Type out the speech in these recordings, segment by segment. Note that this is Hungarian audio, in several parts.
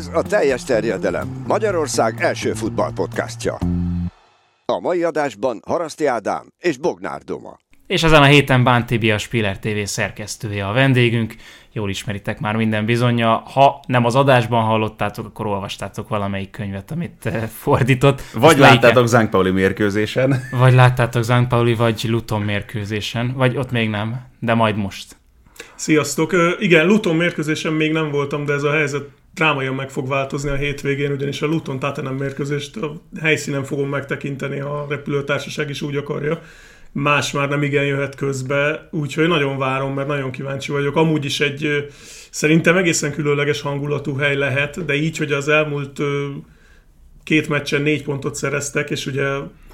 Ez a teljes terjedelem. Magyarország első futballpodcastja. A mai adásban Haraszti Ádám és Bognár Doma. És ezen a héten Bán Tibi a Spiller TV szerkesztője a vendégünk. Jól ismeritek már minden bizonyja. Ha nem az adásban hallottátok, akkor olvastátok valamelyik könyvet, amit eh, fordított. Vagy láttátok Zánk Pauli mérkőzésen. Vagy láttátok Zánk Pauli, vagy Luton mérkőzésen. Vagy ott még nem, de majd most. Sziasztok! Igen, Luton mérkőzésen még nem voltam, de ez a helyzet drámaian meg fog változni a hétvégén, ugyanis a Luton Tottenham mérkőzést a helyszínen fogom megtekinteni, ha a repülőtársaság is úgy akarja. Más már nem igen jöhet közbe, úgyhogy nagyon várom, mert nagyon kíváncsi vagyok. Amúgy is egy szerintem egészen különleges hangulatú hely lehet, de így, hogy az elmúlt két meccsen négy pontot szereztek, és ugye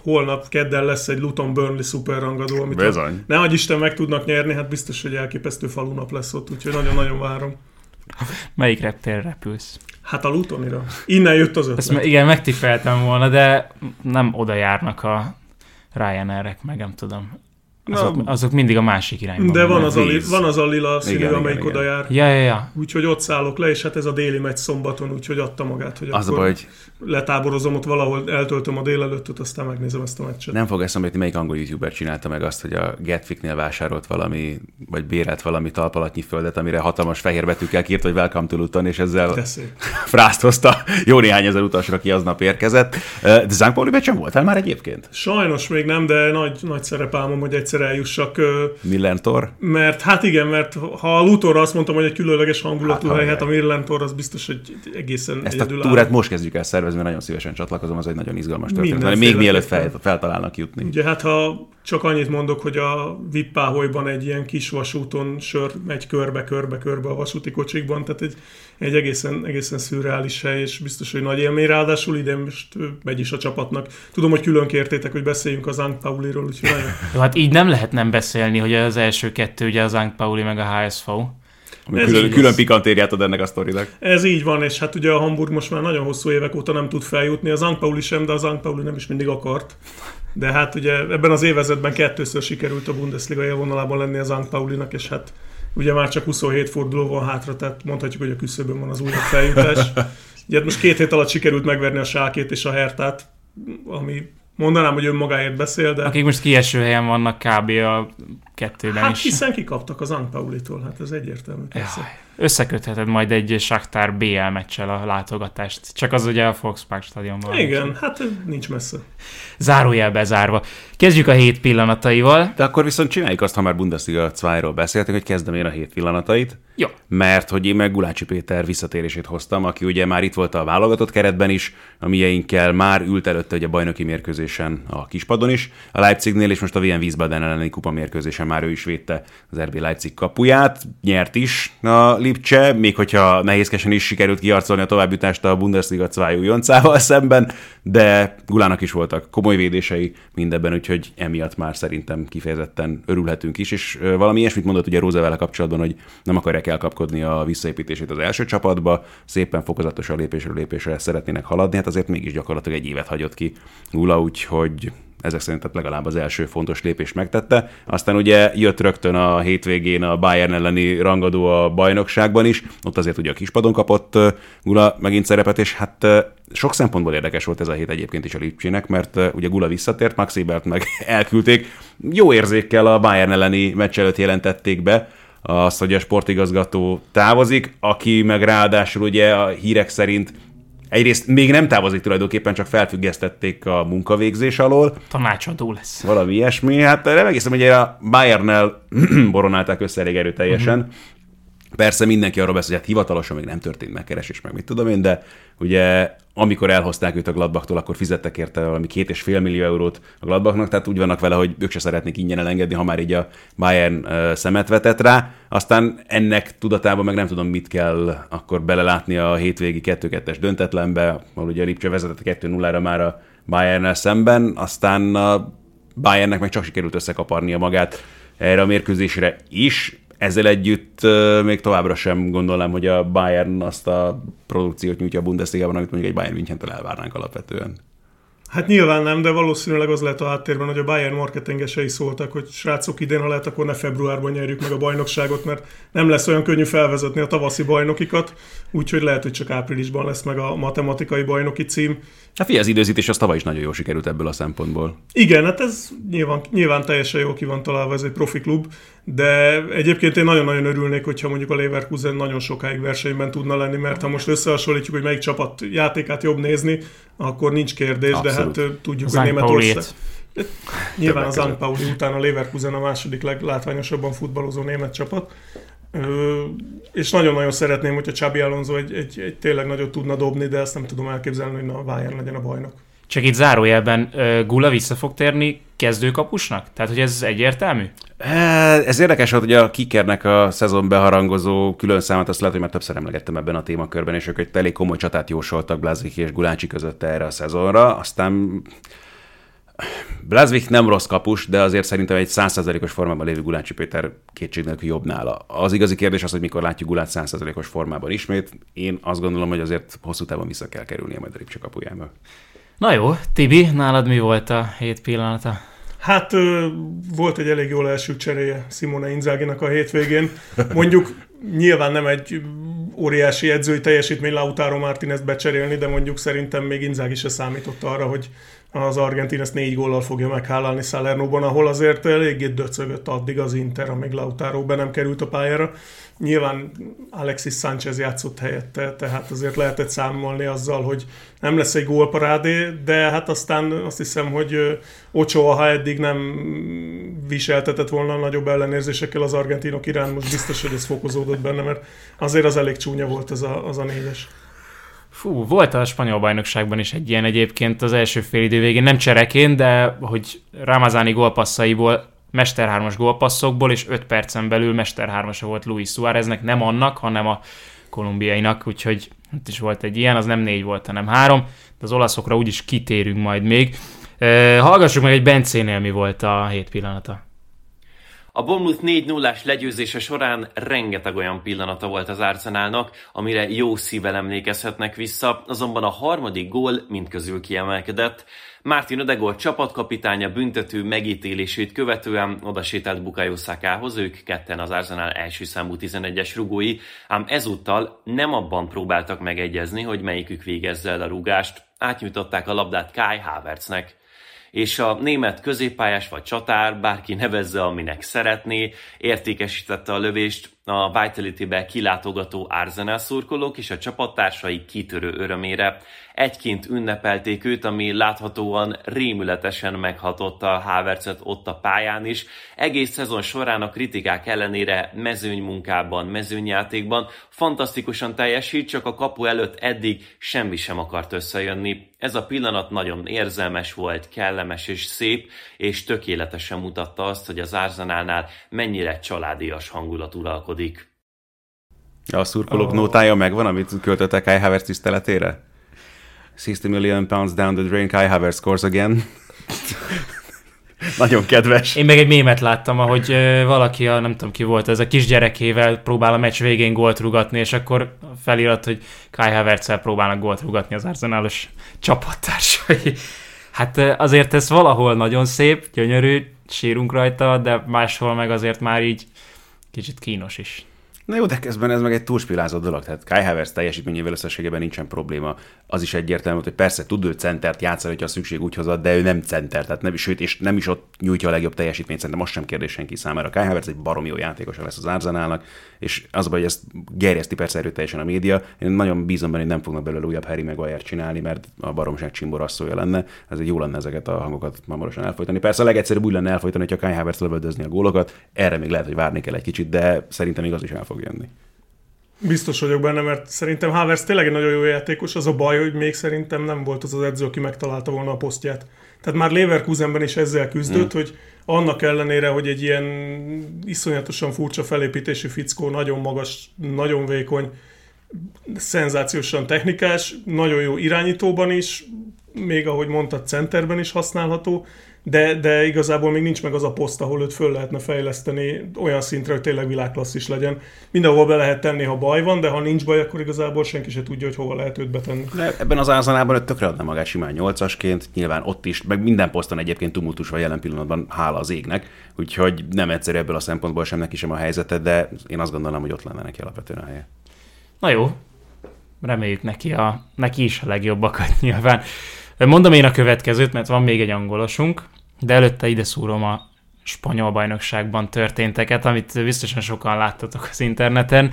holnap kedden lesz egy Luton Burnley szuperrangadó, amit Bizony. ne Isten meg tudnak nyerni, hát biztos, hogy elképesztő falunap lesz ott, úgyhogy nagyon-nagyon várom. Melyik reptér repülsz? Hát a Lutonira. Innen jött az ötlet. Ezt igen, megtippeltem volna, de nem oda járnak a Ryanair-ek, meg nem tudom. Azok, azok mindig a másik irányban. De van az, a, víz. van az a lila színű, Igen, amelyik igen, oda igen. jár. Ja, ja, ja. Úgyhogy ott szállok le, és hát ez a déli meccs szombaton, úgyhogy adta magát, hogy Az a akkor baj, hogy letáborozom ott valahol, eltöltöm a délelőttöt, aztán megnézem ezt a meccset. nem fog eszembe jutni, melyik angol youtuber csinálta meg azt, hogy a Getfiknél vásárolt valami, vagy bérelt valami talpalatnyi földet, amire hatalmas fehér betűkkel kírt, hogy Welcome to Luton, és ezzel frászt hozta jó néhány ezer utasra, aki aznap érkezett. De Zánk Pauli meccsen voltál már egyébként? Sajnos még nem, de nagy, nagy szerepálmom, hogy egyszer eljussak, ö, Millentor? mert hát igen, mert ha a Lutonra azt mondtam, hogy egy különleges hangulatú Hát, hely, hát a Mirlentor az biztos, hogy egészen Ezt a túrát most kezdjük el szervezni, mert nagyon szívesen csatlakozom, az egy nagyon izgalmas történet. Még mielőtt fel, feltalálnak jutni. Ugye hát ha csak annyit mondok, hogy a Vippáholyban egy ilyen kis vasúton sör megy körbe, körbe, körbe a vasúti kocsikban, tehát egy, egy egészen, egészen szürreális hely, és biztos, hogy nagy élmény, ráadásul ide most megy is a csapatnak. Tudom, hogy külön kértétek, hogy beszéljünk az Ank Pauliról, úgyhogy nagyon, Jó, hát így nem lehet nem beszélni, hogy az első kettő ugye az Ank Pauli meg a HSV. Ami Ez külön, külön pikantériát ad ennek a sztorinak. Ez így van, és hát ugye a Hamburg most már nagyon hosszú évek óta nem tud feljutni, az Ank Pauli sem, de az Ank Pauli nem is mindig akart. De hát ugye ebben az évezetben kettőször sikerült a Bundesliga élvonalában lenni az Ank Paulinak, és hát ugye már csak 27 forduló van hátra, tehát mondhatjuk, hogy a küszöbön van az újabb feljutás. Ugye most két hét alatt sikerült megverni a Sákét és a Hertát, ami mondanám, hogy önmagáért beszél, de Akik most kieső helyen vannak kb. a kettőben hát is. hiszen kikaptak az Ank Paulitól, hát ez egyértelmű persze. Jaj, Összekötheted majd egy Shakhtar BL meccsel a látogatást. Csak az ugye a Volkspark stadionban. van. Igen, hát nincs messze. Zárójel bezárva. Kezdjük a hét pillanataival. De akkor viszont csináljuk azt, ha már Bundesliga 2-ról beszéltünk, hogy kezdem én a hét pillanatait. Jó. Mert hogy én meg Gulácsi Péter visszatérését hoztam, aki ugye már itt volt a válogatott keretben is, a mieinkkel már ült előtte ugye a bajnoki mérkőzésen a kispadon is, a Leipzignél, és most a Wien Wiesbaden elleni kupa mérkőzésen már ő is védte az RB Leipzig kapuját, nyert is a Lipcse, még hogyha nehézkesen is sikerült kiarcolni a továbbjutást a Bundesliga 2 újoncával szemben, de Gulának is voltak komoly védései mindebben, úgyhogy emiatt már szerintem kifejezetten örülhetünk is, és valami ilyesmit mondott ugye Rózevele kapcsolatban, hogy nem akarják elkapkodni a visszaépítését az első csapatba, szépen fokozatosan lépésről lépésre szeretnének haladni, hát azért mégis gyakorlatilag egy évet hagyott ki Gula, úgyhogy ezek szerint tehát legalább az első fontos lépést megtette. Aztán ugye jött rögtön a hétvégén a Bayern elleni rangadó a bajnokságban is, ott azért ugye a kispadon kapott Gula megint szerepet, és hát sok szempontból érdekes volt ez a hét egyébként is a Lipcsének, mert ugye Gula visszatért, Max Ebert meg elküldték. Jó érzékkel a Bayern elleni meccs előtt jelentették be, azt, hogy a sportigazgató távozik, aki meg ráadásul ugye a hírek szerint egyrészt még nem távozik tulajdonképpen, csak felfüggesztették a munkavégzés alól, Tanácsadó lesz. valami ilyesmi. Hát nem egészen, hogy a Bayernnel boronálták össze elég erőteljesen. Uh-huh. Persze mindenki arról beszél, hogy hát hivatalosan még nem történt megkeresés, meg mit tudom én, de ugye amikor elhozták őt a Gladbachtól, akkor fizettek érte valami két és fél millió eurót a Gladbachnak, tehát úgy vannak vele, hogy ők se szeretnék ingyen elengedni, ha már így a Bayern szemet vetett rá. Aztán ennek tudatában meg nem tudom, mit kell akkor belelátni a hétvégi 2-2-es döntetlenbe, ahol ugye Lipcse vezetett 2-0-ra már a Bayernnel szemben, aztán a Bayernnek meg csak sikerült összekaparnia magát erre a mérkőzésre is. Ezzel együtt még továbbra sem gondolnám, hogy a Bayern azt a produkciót nyújtja a Bundesligában, amit mondjuk egy Bayern Münchentől elvárnánk alapvetően. Hát nyilván nem, de valószínűleg az lehet a háttérben, hogy a Bayern marketingesei szóltak, hogy srácok idén, ha lehet, akkor ne februárban nyerjük meg a bajnokságot, mert nem lesz olyan könnyű felvezetni a tavaszi bajnokikat, úgyhogy lehet, hogy csak áprilisban lesz meg a matematikai bajnoki cím. Hát figyelj, az időzítés az tavaly is nagyon jól sikerült ebből a szempontból. Igen, hát ez nyilván, nyilván teljesen jól ki van találva, ez egy profi klub, de egyébként én nagyon-nagyon örülnék, hogyha mondjuk a Leverkusen nagyon sokáig versenyben tudna lenni, mert ha most összehasonlítjuk, hogy melyik csapat játékát jobb nézni, akkor nincs kérdés, Abszolút. de hát tudjuk, hogy Németország... Nyilván az Pauli után a Leverkusen a második leglátványosabban futballozó német csapat. És nagyon-nagyon szeretném, hogyha Csabi Alonso egy, egy, egy tényleg nagyot tudna dobni, de ezt nem tudom elképzelni, hogy a Bayern legyen a bajnok. Csak itt zárójelben Gula vissza fog térni kezdőkapusnak? Tehát, hogy ez egyértelmű? Ez érdekes hogy a Kikernek a szezon beharangozó külön számát, azt lehet, hogy már többször emlegettem ebben a témakörben, és ők egy elég komoly csatát jósoltak Blazvik és Gulácsi között erre a szezonra. Aztán Blazvik nem rossz kapus, de azért szerintem egy 100%-os formában lévő Gulácsi Péter kétségnek jobb nála. Az igazi kérdés az, hogy mikor látjuk Gulát 100%-os formában ismét. Én azt gondolom, hogy azért hosszú távon vissza kell kerülnie majd a Ripcse kapujába. Na jó, Tibi, nálad mi volt a hét pillanata? Hát volt egy elég jól első cseréje Simone Inzáginak a hétvégén. Mondjuk nyilván nem egy óriási edzői teljesítmény Lautaro Martinez becserélni, de mondjuk szerintem még Inzági se számított arra, hogy az Argentin ezt négy góllal fogja meghálálni Salernóban, ahol azért eléggé döcögött addig az Inter, amíg Lautaro be nem került a pályára. Nyilván Alexis Sánchez játszott helyette, tehát azért lehetett számolni azzal, hogy nem lesz egy gólparádé, de hát aztán azt hiszem, hogy Ochoa, ha eddig nem viseltetett volna nagyobb ellenérzésekkel az argentinok iránt, most biztos, hogy ez fokozódott benne, mert azért az elég csúnya volt az a, az a négyes. Fú, volt a spanyol bajnokságban is egy ilyen egyébként az első fél idő végén, nem csereként, de hogy Ramazáni gólpasszaiból Mester 3-as gólpasszokból, és 5 percen belül Mester 3 volt Luis Suáreznek, nem annak, hanem a kolumbiainak, úgyhogy itt is volt egy ilyen, az nem négy volt, hanem három, de az olaszokra úgyis kitérünk majd még. Hallgassuk meg egy Bencénél mi volt a hét pillanata. A Bournemouth 4-0-ás legyőzése során rengeteg olyan pillanata volt az Arsenalnak, amire jó szívvel emlékezhetnek vissza, azonban a harmadik gól mindközül kiemelkedett. Martin Ödegol csapatkapitánya büntető megítélését követően odasétált Bukayo Szakához, ők ketten az Arsenal első számú 11-es rugói, ám ezúttal nem abban próbáltak megegyezni, hogy melyikük végezze el a rugást, átnyújtották a labdát Kai Havertznek és a német középpályás vagy csatár, bárki nevezze, aminek szeretné, értékesítette a lövést, a Vitality-be kilátogató Arsenal szurkolók és a csapattársai kitörő örömére. Egyként ünnepelték őt, ami láthatóan rémületesen meghatotta a Havertzet ott a pályán is. Egész szezon során a kritikák ellenére mezőnymunkában, mezőnyjátékban fantasztikusan teljesít, csak a kapu előtt eddig semmi sem akart összejönni. Ez a pillanat nagyon érzelmes volt, kellemes és szép, és tökéletesen mutatta azt, hogy az Arsenalnál mennyire családias hangulat uralkodik. A szurkolók oh. nótája megvan, amit költöttek Kai Havertz tiszteletére? 60 million pounds down the drain, Kai Havertz scores again. Nagyon kedves. Én meg egy mémet láttam, ahogy valaki, a, nem tudom ki volt, ez a kisgyerekével próbál a meccs végén gólt rugatni, és akkor felirat, hogy Kai havertz próbálnak gólt rugatni az arzenálos csapattársai. Hát azért ez valahol nagyon szép, gyönyörű, sírunk rajta, de máshol meg azért már így kicsit kínos is. Na jó, de közben ez meg egy túlspilázott dolog. Tehát Kai Havertz teljesítményével összességében nincsen probléma. Az is egyértelmű, hogy persze tud ő centert játszani, hogyha a szükség úgy hozad, de ő nem center, tehát nem, sőt, és nem is ott nyújtja a legjobb teljesítményt, szerintem most sem kérdés senki számára. Kai Havertz egy baromi jó játékos lesz az Arzenálnak, és az, hogy ezt gerjeszti persze erőteljesen a média. Én nagyon bízom benne, hogy nem fognak belőle újabb Harry Maguire csinálni, mert a baromság csimborasszója lenne. Ez jó lenne ezeket a hangokat hamarosan elfolytani. Persze a legegyszerűbb úgy lenne elfolytani, hogyha Kai Havertz lövöldözni a gólokat. Erre még lehet, hogy várni kell egy kicsit, de szerintem még az is el jönni. Biztos vagyok benne, mert szerintem Havertz tényleg egy nagyon jó játékos, az a baj, hogy még szerintem nem volt az az edző, aki megtalálta volna a posztját. Tehát már Leverkusenben is ezzel küzdött, mm. hogy annak ellenére, hogy egy ilyen iszonyatosan furcsa felépítésű fickó, nagyon magas, nagyon vékony, szenzációsan technikás, nagyon jó irányítóban is, még ahogy mondtad, centerben is használható, de, de igazából még nincs meg az a poszt, ahol őt föl lehetne fejleszteni olyan szintre, hogy tényleg világklasszis legyen. Mindenhol be lehet tenni, ha baj van, de ha nincs baj, akkor igazából senki se tudja, hogy hova lehet őt betenni. De ebben az ázanában tökre adna magát simán nyolcasként, nyilván ott is, meg minden poszton egyébként tumultus van jelen pillanatban, hála az égnek, úgyhogy nem egyszerű ebből a szempontból sem neki sem a helyzete, de én azt gondolom, hogy ott lenne neki alapvetően a helye. Na jó, reméljük neki, a, neki is a legjobbakat nyilván. Mondom én a következőt, mert van még egy angolosunk, de előtte ide szúrom a spanyol bajnokságban történteket, amit biztosan sokan láttatok az interneten.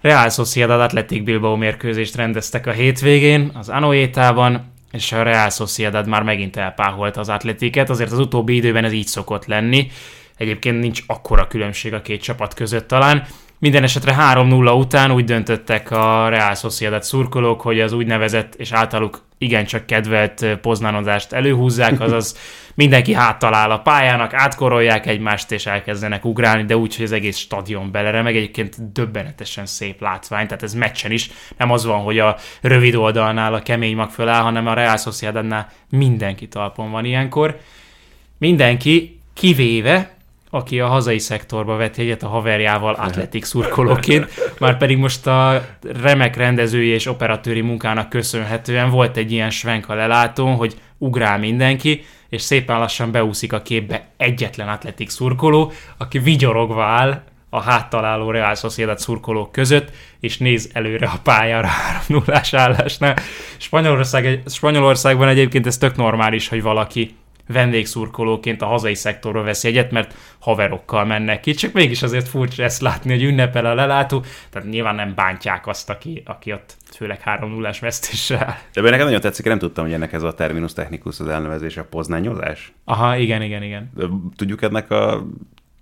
Real Sociedad Athletic Bilbao mérkőzést rendeztek a hétvégén, az Anoétában, és a Real Sociedad már megint elpáholt az atletiket, azért az utóbbi időben ez így szokott lenni. Egyébként nincs akkora különbség a két csapat között talán. Minden esetre 3-0 után úgy döntöttek a Real Sociedad szurkolók, hogy az úgynevezett és általuk igencsak kedvelt poznánozást előhúzzák, azaz mindenki háttal a pályának, átkorolják egymást és elkezdenek ugrálni, de úgy, hogy az egész stadion beleremeg, egyébként döbbenetesen szép látvány, tehát ez meccsen is nem az van, hogy a rövid oldalnál a kemény mag föláll, hanem a Real Sociedadnál mindenki talpon van ilyenkor. Mindenki, kivéve aki a hazai szektorba vett jegyet a haverjával atletik szurkolóként, már pedig most a remek rendezői és operatőri munkának köszönhetően volt egy ilyen svenk a lelátón, hogy ugrál mindenki, és szépen lassan beúszik a képbe egyetlen atletik szurkoló, aki vigyorogva áll a háttaláló Real Sociedad szurkolók között, és néz előre a pályára 3 0 állásnál. Spanyolország, Spanyolországban egyébként ez tök normális, hogy valaki vendégszurkolóként a hazai szektorba vesz egyet, mert haverokkal mennek ki, csak mégis azért furcsa ezt látni, hogy ünnepel a lelátó, tehát nyilván nem bántják azt, aki, aki ott főleg 3 0 vesztéssel. De nekem nagyon tetszik, nem tudtam, hogy ennek ez a terminus technikus az elnevezés, a poznányozás. Aha, igen, igen, igen. Tudjuk ennek a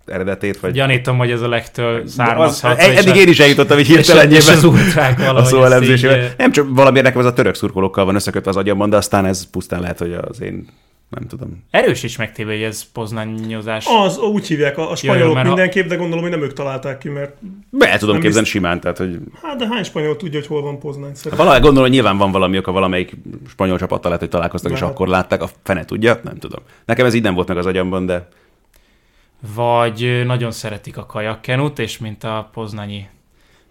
eredetét? Vagy... Gyanítom, hogy ez a legtől származhat. Az, eddig én is eljutottam, hogy hirtelenjében. És, az ultrák. A így... Nem csak valamiért nekem ez a török szurkolókkal van összekötve az agyamban, de aztán ez pusztán lehet, hogy az én nem tudom. Erős megtéve, hogy ez poznányozás. Az, úgy hívják a, a spanyolok Jaj, mindenképp, de gondolom, hogy nem ők találták ki, mert... Be tudom képzelni bizt... simán, tehát hogy... Hát, de hány spanyol tudja, hogy hol van Poznány szerintem? Valahogy gondolom, hogy nyilván van valami oka, valamelyik spanyol csapattal lehet, hogy találkoztak, Lehet. és akkor látták, a fene tudja, nem tudom. Nekem ez így nem volt meg az agyamban, de... Vagy nagyon szeretik a kajakkenut, és mint a poznanyi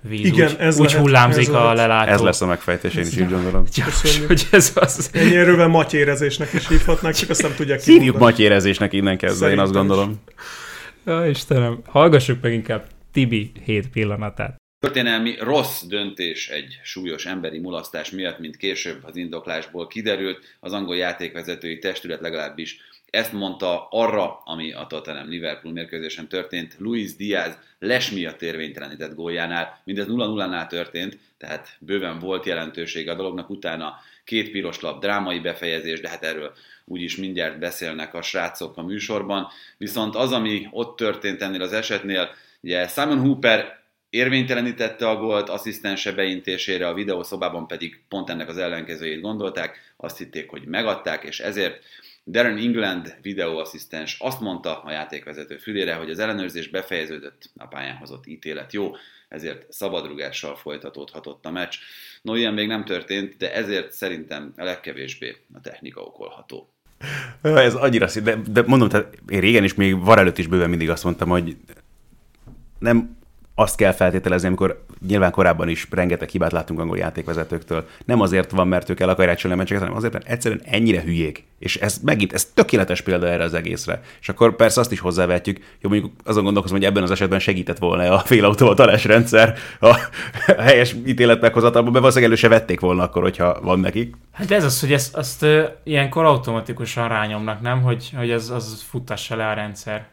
víz. Igen, úgy, ez úgy lehet, hullámzik ez a lehet. lelátó. Ez lesz a megfejtés, én is így gondolom. hogy ez az. Ennyi erővel matyérezésnek is hívhatnák, csak azt nem tudják Hívjuk matyérezésnek innen kezdve, én azt gondolom. Ja, Istenem, hallgassuk meg inkább Tibi hét pillanatát. Történelmi rossz döntés egy súlyos emberi mulasztás miatt, mint később az indoklásból kiderült, az angol játékvezetői testület legalábbis ezt mondta arra, ami a Tottenham Liverpool mérkőzésen történt, Luis Diaz les miatt érvénytelenített góljánál, mindez 0-0-nál történt, tehát bőven volt jelentősége a dolognak, utána két piros lap, drámai befejezés, de hát erről úgyis mindjárt beszélnek a srácok a műsorban. Viszont az, ami ott történt ennél az esetnél, ugye Simon Hooper érvénytelenítette a gólt asszisztense beintésére, a videószobában pedig pont ennek az ellenkezőjét gondolták, azt hitték, hogy megadták, és ezért Darren England videóasszisztens azt mondta a játékvezető fülére, hogy az ellenőrzés befejeződött, a pályán hozott ítélet jó, ezért szabadrugással folytatódhatott a meccs. No, ilyen még nem történt, de ezért szerintem a legkevésbé a technika okolható. Ez annyira szép, de, de mondom, tehát én régen is, még var előtt is bőven mindig azt mondtam, hogy nem azt kell feltételezni, amikor nyilván korábban is rengeteg hibát láttunk angol játékvezetőktől. Nem azért van, mert ők el akarják csinálni meccseket, hanem azért, mert egyszerűen ennyire hülyék. És ez megint, ez tökéletes példa erre az egészre. És akkor persze azt is hozzávetjük, jó mondjuk azon gondolkozom, hogy ebben az esetben segített volna a félautomatálás rendszer a helyes ítélet meghozatalban, mert valószínűleg elő se vették volna akkor, hogyha van nekik. Hát ez az, hogy ezt, azt ilyenkor automatikusan rányomnak, nem? Hogy, hogy ez az futtassa le a rendszer.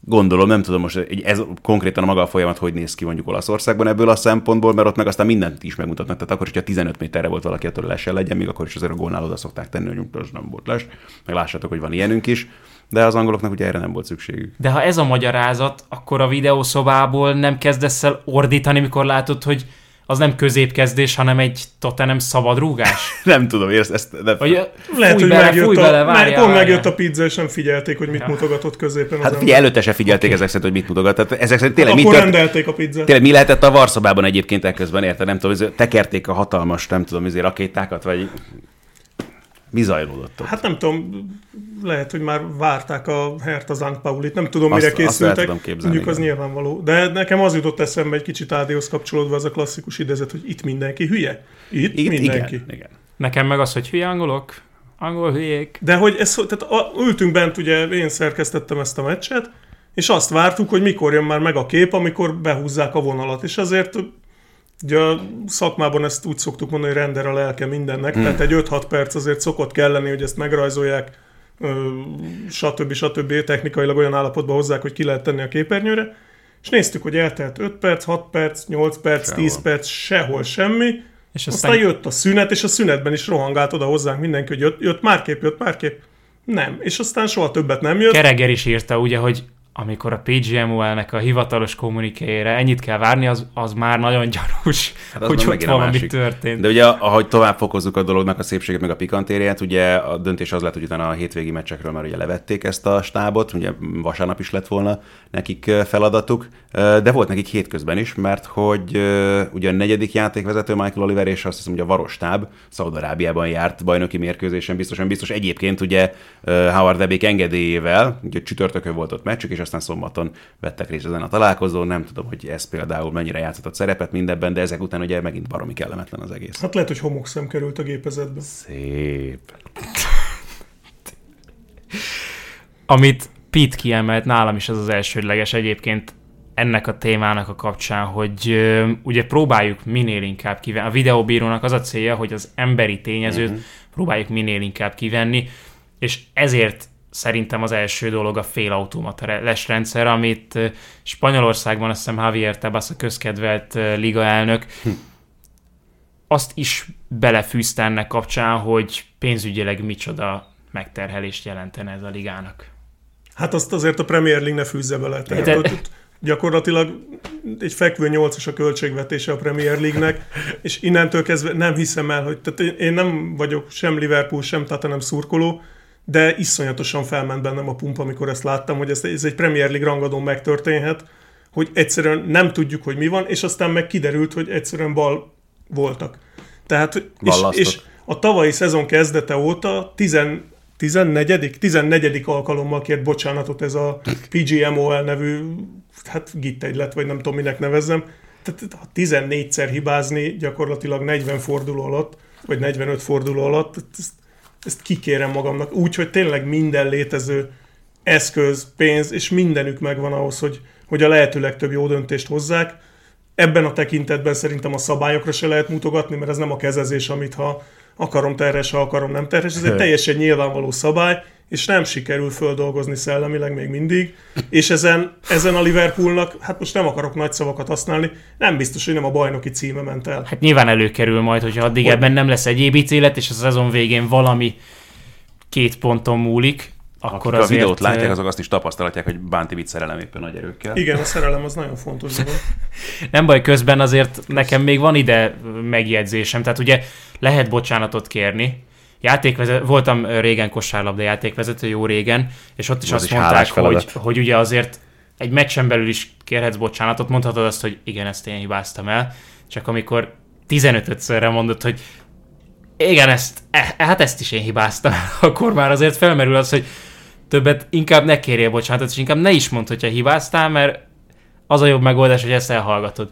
Gondolom, nem tudom most, ez konkrétan a maga a folyamat hogy néz ki mondjuk Olaszországban ebből a szempontból, mert ott meg aztán mindent is megmutatnak. Tehát akkor, hogyha 15 méterre volt valaki, attól lesen legyen, még akkor is azért a gólnál oda szokták tenni, hogy az nem volt les. Meg lássátok, hogy van ilyenünk is. De az angoloknak ugye erre nem volt szükségük. De ha ez a magyarázat, akkor a videószobából nem kezdesz el ordítani, mikor látod, hogy az nem középkezdés, hanem egy Tottenham szabadrúgás? nem tudom, ezt, ezt nem... Vagy, Lehet, hogy bele, megjött, a, bele, várjál, pont megjött a pizza, és nem figyelték, hogy mit ja. mutogatott középen. Hát figyelj, előtte se figyelték okay. ezek szerint, hogy mit mutogatott. Ezek szerint tényleg hát mit tört... rendelték a pizzát. Tényleg mi lehetett a Varszobában egyébként ekközben, érted? Nem tudom, tekerték a hatalmas, nem tudom, izé rakétákat, vagy Mi zajlódott ott? Hát nem tudom, lehet, hogy már várták a Hertha Zánk Paulit, nem tudom, mire Azt- azt el készültek. tudom képzelni, Mondjuk az igen. nyilvánvaló. De nekem az jutott eszembe egy kicsit Ádihoz kapcsolódva az a klasszikus idézet, hogy itt mindenki hülye. Itt, Itt, mindenki. igen, igen. Nekem meg az, hogy hülye angolok, angol hülyék. De hogy ez, tehát a, ültünk bent, ugye én szerkesztettem ezt a meccset, és azt vártuk, hogy mikor jön már meg a kép, amikor behúzzák a vonalat. És azért ugye a szakmában ezt úgy szoktuk mondani, hogy render a lelke mindennek, hmm. tehát egy 5-6 perc azért szokott kell lenni, hogy ezt megrajzolják, stb. stb. technikailag olyan állapotba hozzák, hogy ki lehet tenni a képernyőre. És néztük, hogy eltelt 5 perc, 6 perc, 8 perc, Sehol. 10 perc, sehol semmi. És Aztán, aztán, jött a szünet, és a szünetben is rohangált oda hozzánk mindenki, hogy jött, jött már kép, jött már kép. Nem. És aztán soha többet nem jött. Kereger is írta ugye, hogy amikor a PGMOL-nek a hivatalos kommunikéjére ennyit kell várni, az, az már nagyon gyanús, Hát az hogy ott valami másik. történt. De ugye, ahogy tovább fokozzuk a dolognak a szépséget, meg a pikantériát, ugye a döntés az lett, hogy utána a hétvégi meccsekről már ugye levették ezt a stábot, ugye vasárnap is lett volna nekik feladatuk, de volt nekik hétközben is, mert hogy ugye a negyedik játékvezető Michael Oliver és azt hiszem, hogy a Varostáb Szaudarábiában járt bajnoki mérkőzésen, biztosan biztos egyébként ugye Howard Ebék engedélyével, ugye csütörtökön volt ott meccsük, és aztán szombaton vettek részt ezen a találkozón, nem tudom, hogy ez például mennyire játszott szerepet mindebben, de ezek után ugye megint baromi kellemetlen az egész. Hát lehet, hogy homokszem került a gépezetbe. Szép. Amit Pete kiemelt, nálam is az az elsődleges egyébként ennek a témának a kapcsán, hogy ö, ugye próbáljuk minél inkább kivenni. A videóbírónak az a célja, hogy az emberi tényezőt uh-huh. próbáljuk minél inkább kivenni, és ezért szerintem az első dolog a félautomata les rendszer, amit Spanyolországban azt hiszem Javier Tebas a közkedvelt liga elnök Hm. azt is belefűzte ennek kapcsán, hogy pénzügyileg micsoda megterhelést jelentene ez a ligának. Hát azt azért a Premier League ne fűzze bele. Tehát De- ott, ott gyakorlatilag egy fekvő nyolcas a költségvetése a Premier League-nek, és innentől kezdve nem hiszem el, hogy tehát én- én nem vagyok sem Liverpool, sem Tottenham szurkoló, de iszonyatosan felment bennem a pumpa, amikor ezt láttam, hogy ez, ez egy Premier League rangadón megtörténhet, hogy egyszerűen nem tudjuk, hogy mi van, és aztán meg kiderült, hogy egyszerűen bal voltak. Tehát, és, és a tavalyi szezon kezdete óta 10, 14. 14. alkalommal kért bocsánatot ez a PGMOL nevű, hát gittegylet, vagy nem tudom minek nevezzem. Tehát ha 14-szer hibázni gyakorlatilag 40 forduló alatt, vagy 45 forduló alatt, ezt, kikérem magamnak. Úgy, hogy tényleg minden létező eszköz, pénz, és mindenük megvan ahhoz, hogy, hogy a lehető legtöbb jó döntést hozzák. Ebben a tekintetben szerintem a szabályokra se lehet mutogatni, mert ez nem a kezezés, amit ha akarom terhes, ha akarom nem terhes. Ez egy teljesen nyilvánvaló szabály, és nem sikerül földolgozni szellemileg még mindig. És ezen, ezen a Liverpoolnak, hát most nem akarok nagy szavakat használni, nem biztos, hogy nem a bajnoki címe ment el. Hát nyilván előkerül majd, hogyha addig Hogy- ebben nem lesz egyéb ítélet, és a szezon végén valami két ponton múlik, akkor Akik a azért... videót látják, azok azt is tapasztalatják, hogy Bánti vicc szerelem éppen nagy erőkkel. Igen, a szerelem az nagyon fontos dolog. Nem baj, közben azért nekem még van ide megjegyzésem. Tehát ugye lehet bocsánatot kérni. Játékvezet, voltam régen kosárlabda játékvezető, jó régen, és ott is Az azt is mondták, hogy, hogy ugye azért egy meccsen belül is kérhetsz bocsánatot, mondhatod azt, hogy igen, ezt én hibáztam el, csak amikor 15-szörre mondod, hogy igen, ezt, e, hát ezt is én hibáztam, akkor már azért felmerül az, hogy többet inkább ne kérjél bocsánatot, és inkább ne is mondd, hogyha hibáztál, mert az a jobb megoldás, hogy ezt elhallgatod.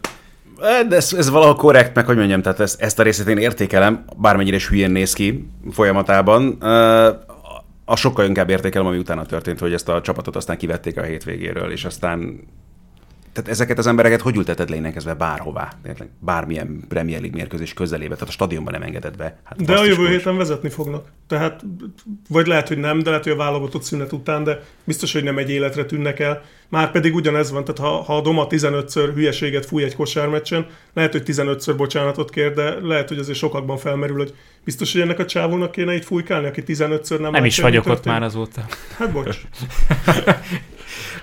De ez, ez valahol korrekt, meg hogy mondjam, tehát ezt, ezt a részét én értékelem, bármennyire is hülyén néz ki folyamatában. Ö, A sokkal inkább értékelem, ami utána történt, hogy ezt a csapatot aztán kivették a hétvégéről, és aztán tehát ezeket az embereket hogy ülteted kezdve bárhová? Tényleg Bármilyen Premier League mérkőzés közelébe, tehát a stadionban nem engedett be. Hát De a jövő héten vezetni fognak. Tehát, vagy lehet, hogy nem, de lehet, hogy a válogatott szünet után, de biztos, hogy nem egy életre tűnnek el. Már pedig ugyanez van, tehát ha, ha a Doma 15-ször hülyeséget fúj egy kosármeccsen, lehet, hogy 15-ször bocsánatot kér, de lehet, hogy azért sokakban felmerül, hogy biztos, hogy ennek a csávónak kéne itt fújkálni, aki 15-ször nem Nem is vagyok ott már azóta. Hát bocs.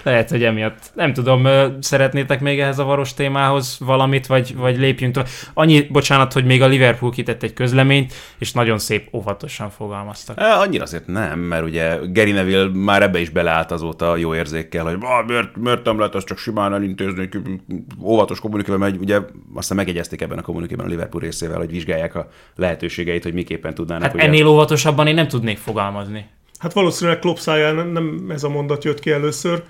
Lehet, hogy emiatt. Nem tudom, szeretnétek még ehhez a varos témához valamit, vagy, vagy lépjünk tovább. Annyi, bocsánat, hogy még a Liverpool kitett egy közleményt, és nagyon szép, óvatosan fogalmaztak. E, annyira azért nem, mert ugye Gary Neville már ebbe is beleállt azóta jó érzékkel, hogy ah, miért, miért nem lehet azt csak simán elintézni, óvatos kommunikében, mert ugye aztán megegyezték ebben a kommunikében a Liverpool részével, hogy vizsgálják a lehetőségeit, hogy miképpen tudnának. Hát ugye... ennél óvatosabban én nem tudnék fogalmazni. Hát valószínűleg Klopp száján nem, nem ez a mondat jött ki először,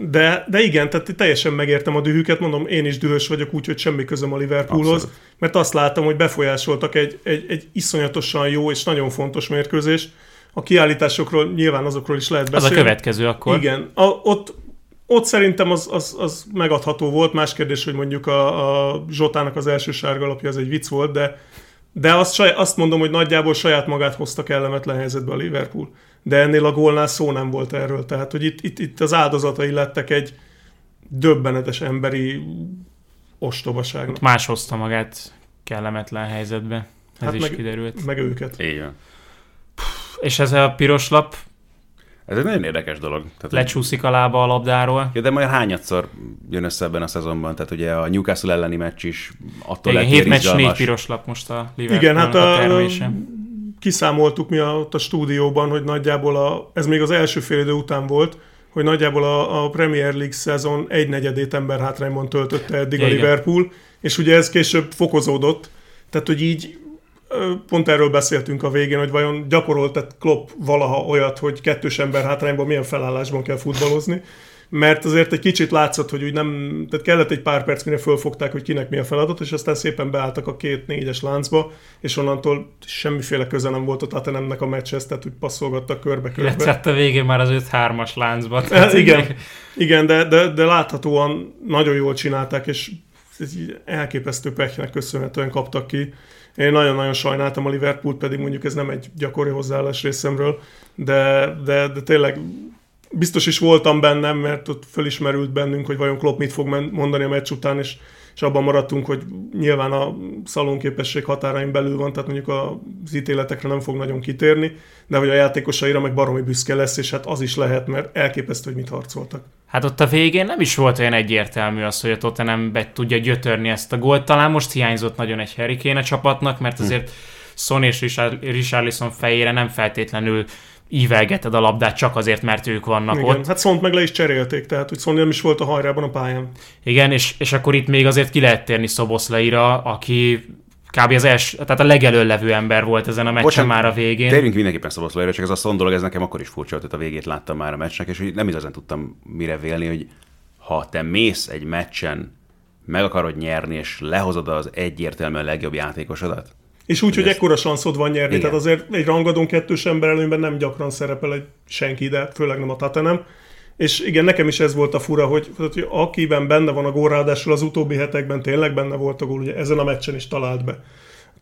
de, de igen, tehát teljesen megértem a dühüket, mondom, én is dühös vagyok, úgyhogy semmi közöm a Liverpoolhoz, Abszolút. mert azt láttam, hogy befolyásoltak egy, egy, egy iszonyatosan jó és nagyon fontos mérkőzés. A kiállításokról nyilván azokról is lehet Az beszélni. a következő akkor. Igen, a, ott, ott szerintem az, az, az megadható volt, más kérdés, hogy mondjuk a, a Zsotának az első sárga lapja az egy vicc volt, de, de azt, saj, azt mondom, hogy nagyjából saját magát hozta kellemetlen helyzetbe a Liverpool. De ennél a gólnál szó nem volt erről. Tehát, hogy itt, itt, itt az áldozatai lettek egy döbbenetes emberi ostobaságnak. Más hozta magát kellemetlen helyzetbe. Ez Hát is meg- meg... kiderült. Meg őket. Van. És ez a piros lap Ez egy nagyon érdekes dolog. Tehát, lecsúszik a lába a labdáról. Ja, de majd hányadszor jön össze ebben a szezonban? Tehát ugye a Newcastle elleni meccs is attól Igen, lett 7 ilyen meccs, 4 izgalmas. piros lap most a Igen, Liverpoolnak hát a a, termése. Kiszámoltuk mi a, ott a stúdióban, hogy nagyjából a, ez még az első fél idő után volt, hogy nagyjából a, a Premier League szezon egy negyedét ember hátrányban töltötte eddig a Igen. Liverpool, és ugye ez később fokozódott, tehát hogy így pont erről beszéltünk a végén, hogy vajon gyakorolt Klopp valaha olyat, hogy kettős ember hátrányban milyen felállásban kell futballozni, mert azért egy kicsit látszott, hogy úgy nem, tehát kellett egy pár perc, mire fölfogták, hogy kinek mi a feladat, és aztán szépen beálltak a két négyes láncba, és onnantól semmiféle köze nem volt a Tottenhamnek a meccshez, tehát úgy passzolgattak körbe-körbe. Illetve a végén már az 5-3-as láncba. Hát igen, igen de, de, de láthatóan nagyon jól csinálták, és elképesztő peknek köszönhetően kaptak ki. Én nagyon-nagyon sajnáltam a Liverpoolt, pedig mondjuk ez nem egy gyakori hozzáállás részemről, de, de, de tényleg biztos is voltam bennem, mert ott fölismerült bennünk, hogy vajon Klopp mit fog mondani a meccs után, és, és abban maradtunk, hogy nyilván a szalonképesség határain belül van, tehát mondjuk az ítéletekre nem fog nagyon kitérni, de hogy a játékosaira meg baromi büszke lesz, és hát az is lehet, mert elképesztő, hogy mit harcoltak. Hát ott a végén nem is volt olyan egyértelmű az, hogy a Tottenham be tudja gyötörni ezt a gólt. Talán most hiányzott nagyon egy Harry Kane a csapatnak, mert azért Son és Richarlison fejére nem feltétlenül ívelgeted a labdát csak azért, mert ők vannak Igen, ott. hát Szont meg le is cserélték, tehát hogy Szont nem is volt a hajrában a pályán. Igen, és, és akkor itt még azért ki lehet térni Szoboszlaira, aki kb. az első, tehát a legelől levő ember volt ezen a meccsen Bocsánat, már a végén. Térjünk mindenképpen Szoboszlóira, csak ez a szon dolog, ez nekem akkor is furcsa volt, hogy a végét láttam már a meccsnek, és hogy nem igazán tudtam mire vélni, hogy ha te mész egy meccsen, meg akarod nyerni, és lehozod az egyértelműen legjobb játékosodat, És úgy, hogy Ez- ekkora sanszod van nyerni, Igen. tehát azért egy rangadón kettős ember előnyben nem gyakran szerepel egy senki, de főleg nem a Tottenham. És igen, nekem is ez volt a fura, hogy, hogy akiben benne van a gól, ráadásul az utóbbi hetekben tényleg benne volt a gól, ugye ezen a meccsen is talált be.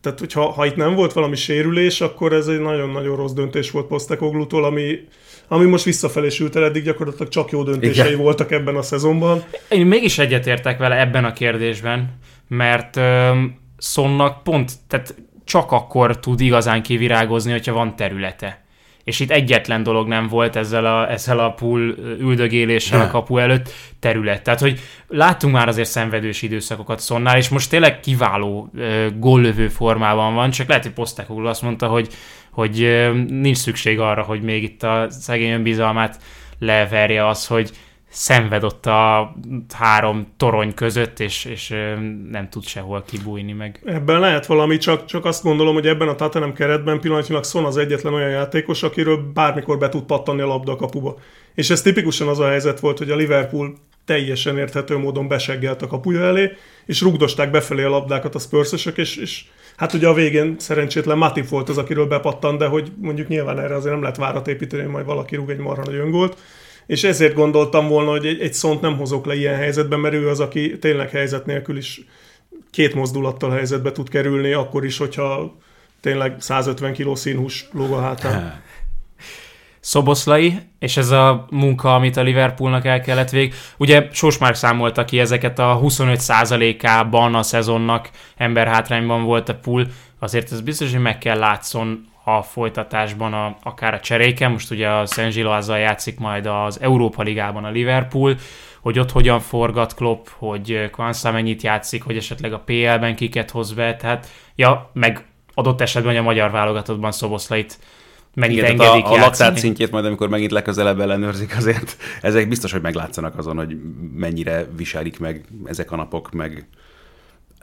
Tehát, hogyha ha itt nem volt valami sérülés, akkor ez egy nagyon-nagyon rossz döntés volt Postecoglutól, ami, ami most visszafelé sült el, eddig gyakorlatilag csak jó döntései Igen. voltak ebben a szezonban. Én mégis egyetértek vele ebben a kérdésben, mert öm, Sonnak pont, tehát csak akkor tud igazán kivirágozni, hogyha van területe. És itt egyetlen dolog nem volt ezzel a, ezzel a pool üldögéléssel a kapu előtt terület. Tehát, hogy láttunk már azért szenvedős időszakokat Szonnál, és most tényleg kiváló ö, góllövő formában van, csak lehet, hogy Postecoglou azt mondta, hogy, hogy ö, nincs szükség arra, hogy még itt a szegény önbizalmát leverje az, hogy szenved ott a három torony között, és, és nem tud sehol kibújni meg. Ebben lehet valami, csak, csak azt gondolom, hogy ebben a Tottenham keretben pillanatnyilag Son az egyetlen olyan játékos, akiről bármikor be tud pattanni a labda a kapuba. És ez tipikusan az a helyzet volt, hogy a Liverpool teljesen érthető módon beseggelt a kapuja elé, és rugdosták befelé a labdákat a spurs és, és hát ugye a végén szerencsétlen Matip volt az, akiről bepattant, de hogy mondjuk nyilván erre azért nem lehet várat építeni, majd valaki rúg egy marha nagy öngolt. És ezért gondoltam volna, hogy egy, egy szont nem hozok le ilyen helyzetben, mert ő az, aki tényleg helyzet nélkül is két mozdulattal helyzetbe tud kerülni, akkor is, hogyha tényleg 150 kg színhús lóg a hátán. Szoboszlai, és ez a munka, amit a Liverpoolnak el kellett vég. Ugye Sós már számolta ki ezeket a 25%-ában a szezonnak ember hátrányban volt a pool, azért ez biztos, hogy meg kell látszon a folytatásban, a, akár a cseréken. Most ugye a Szent Zsiloázzal játszik majd az Európa Ligában a Liverpool, hogy ott hogyan forgat Klopp, hogy Kwanza mennyit játszik, hogy esetleg a PL-ben kiket hoz be, tehát ja, meg adott esetben, hogy a magyar válogatottban Szoboszlait mennyit Igen, engedik a, a laktát szintjét majd, amikor megint legközelebb ellenőrzik, azért ezek biztos, hogy meglátszanak azon, hogy mennyire viselik meg ezek a napok, meg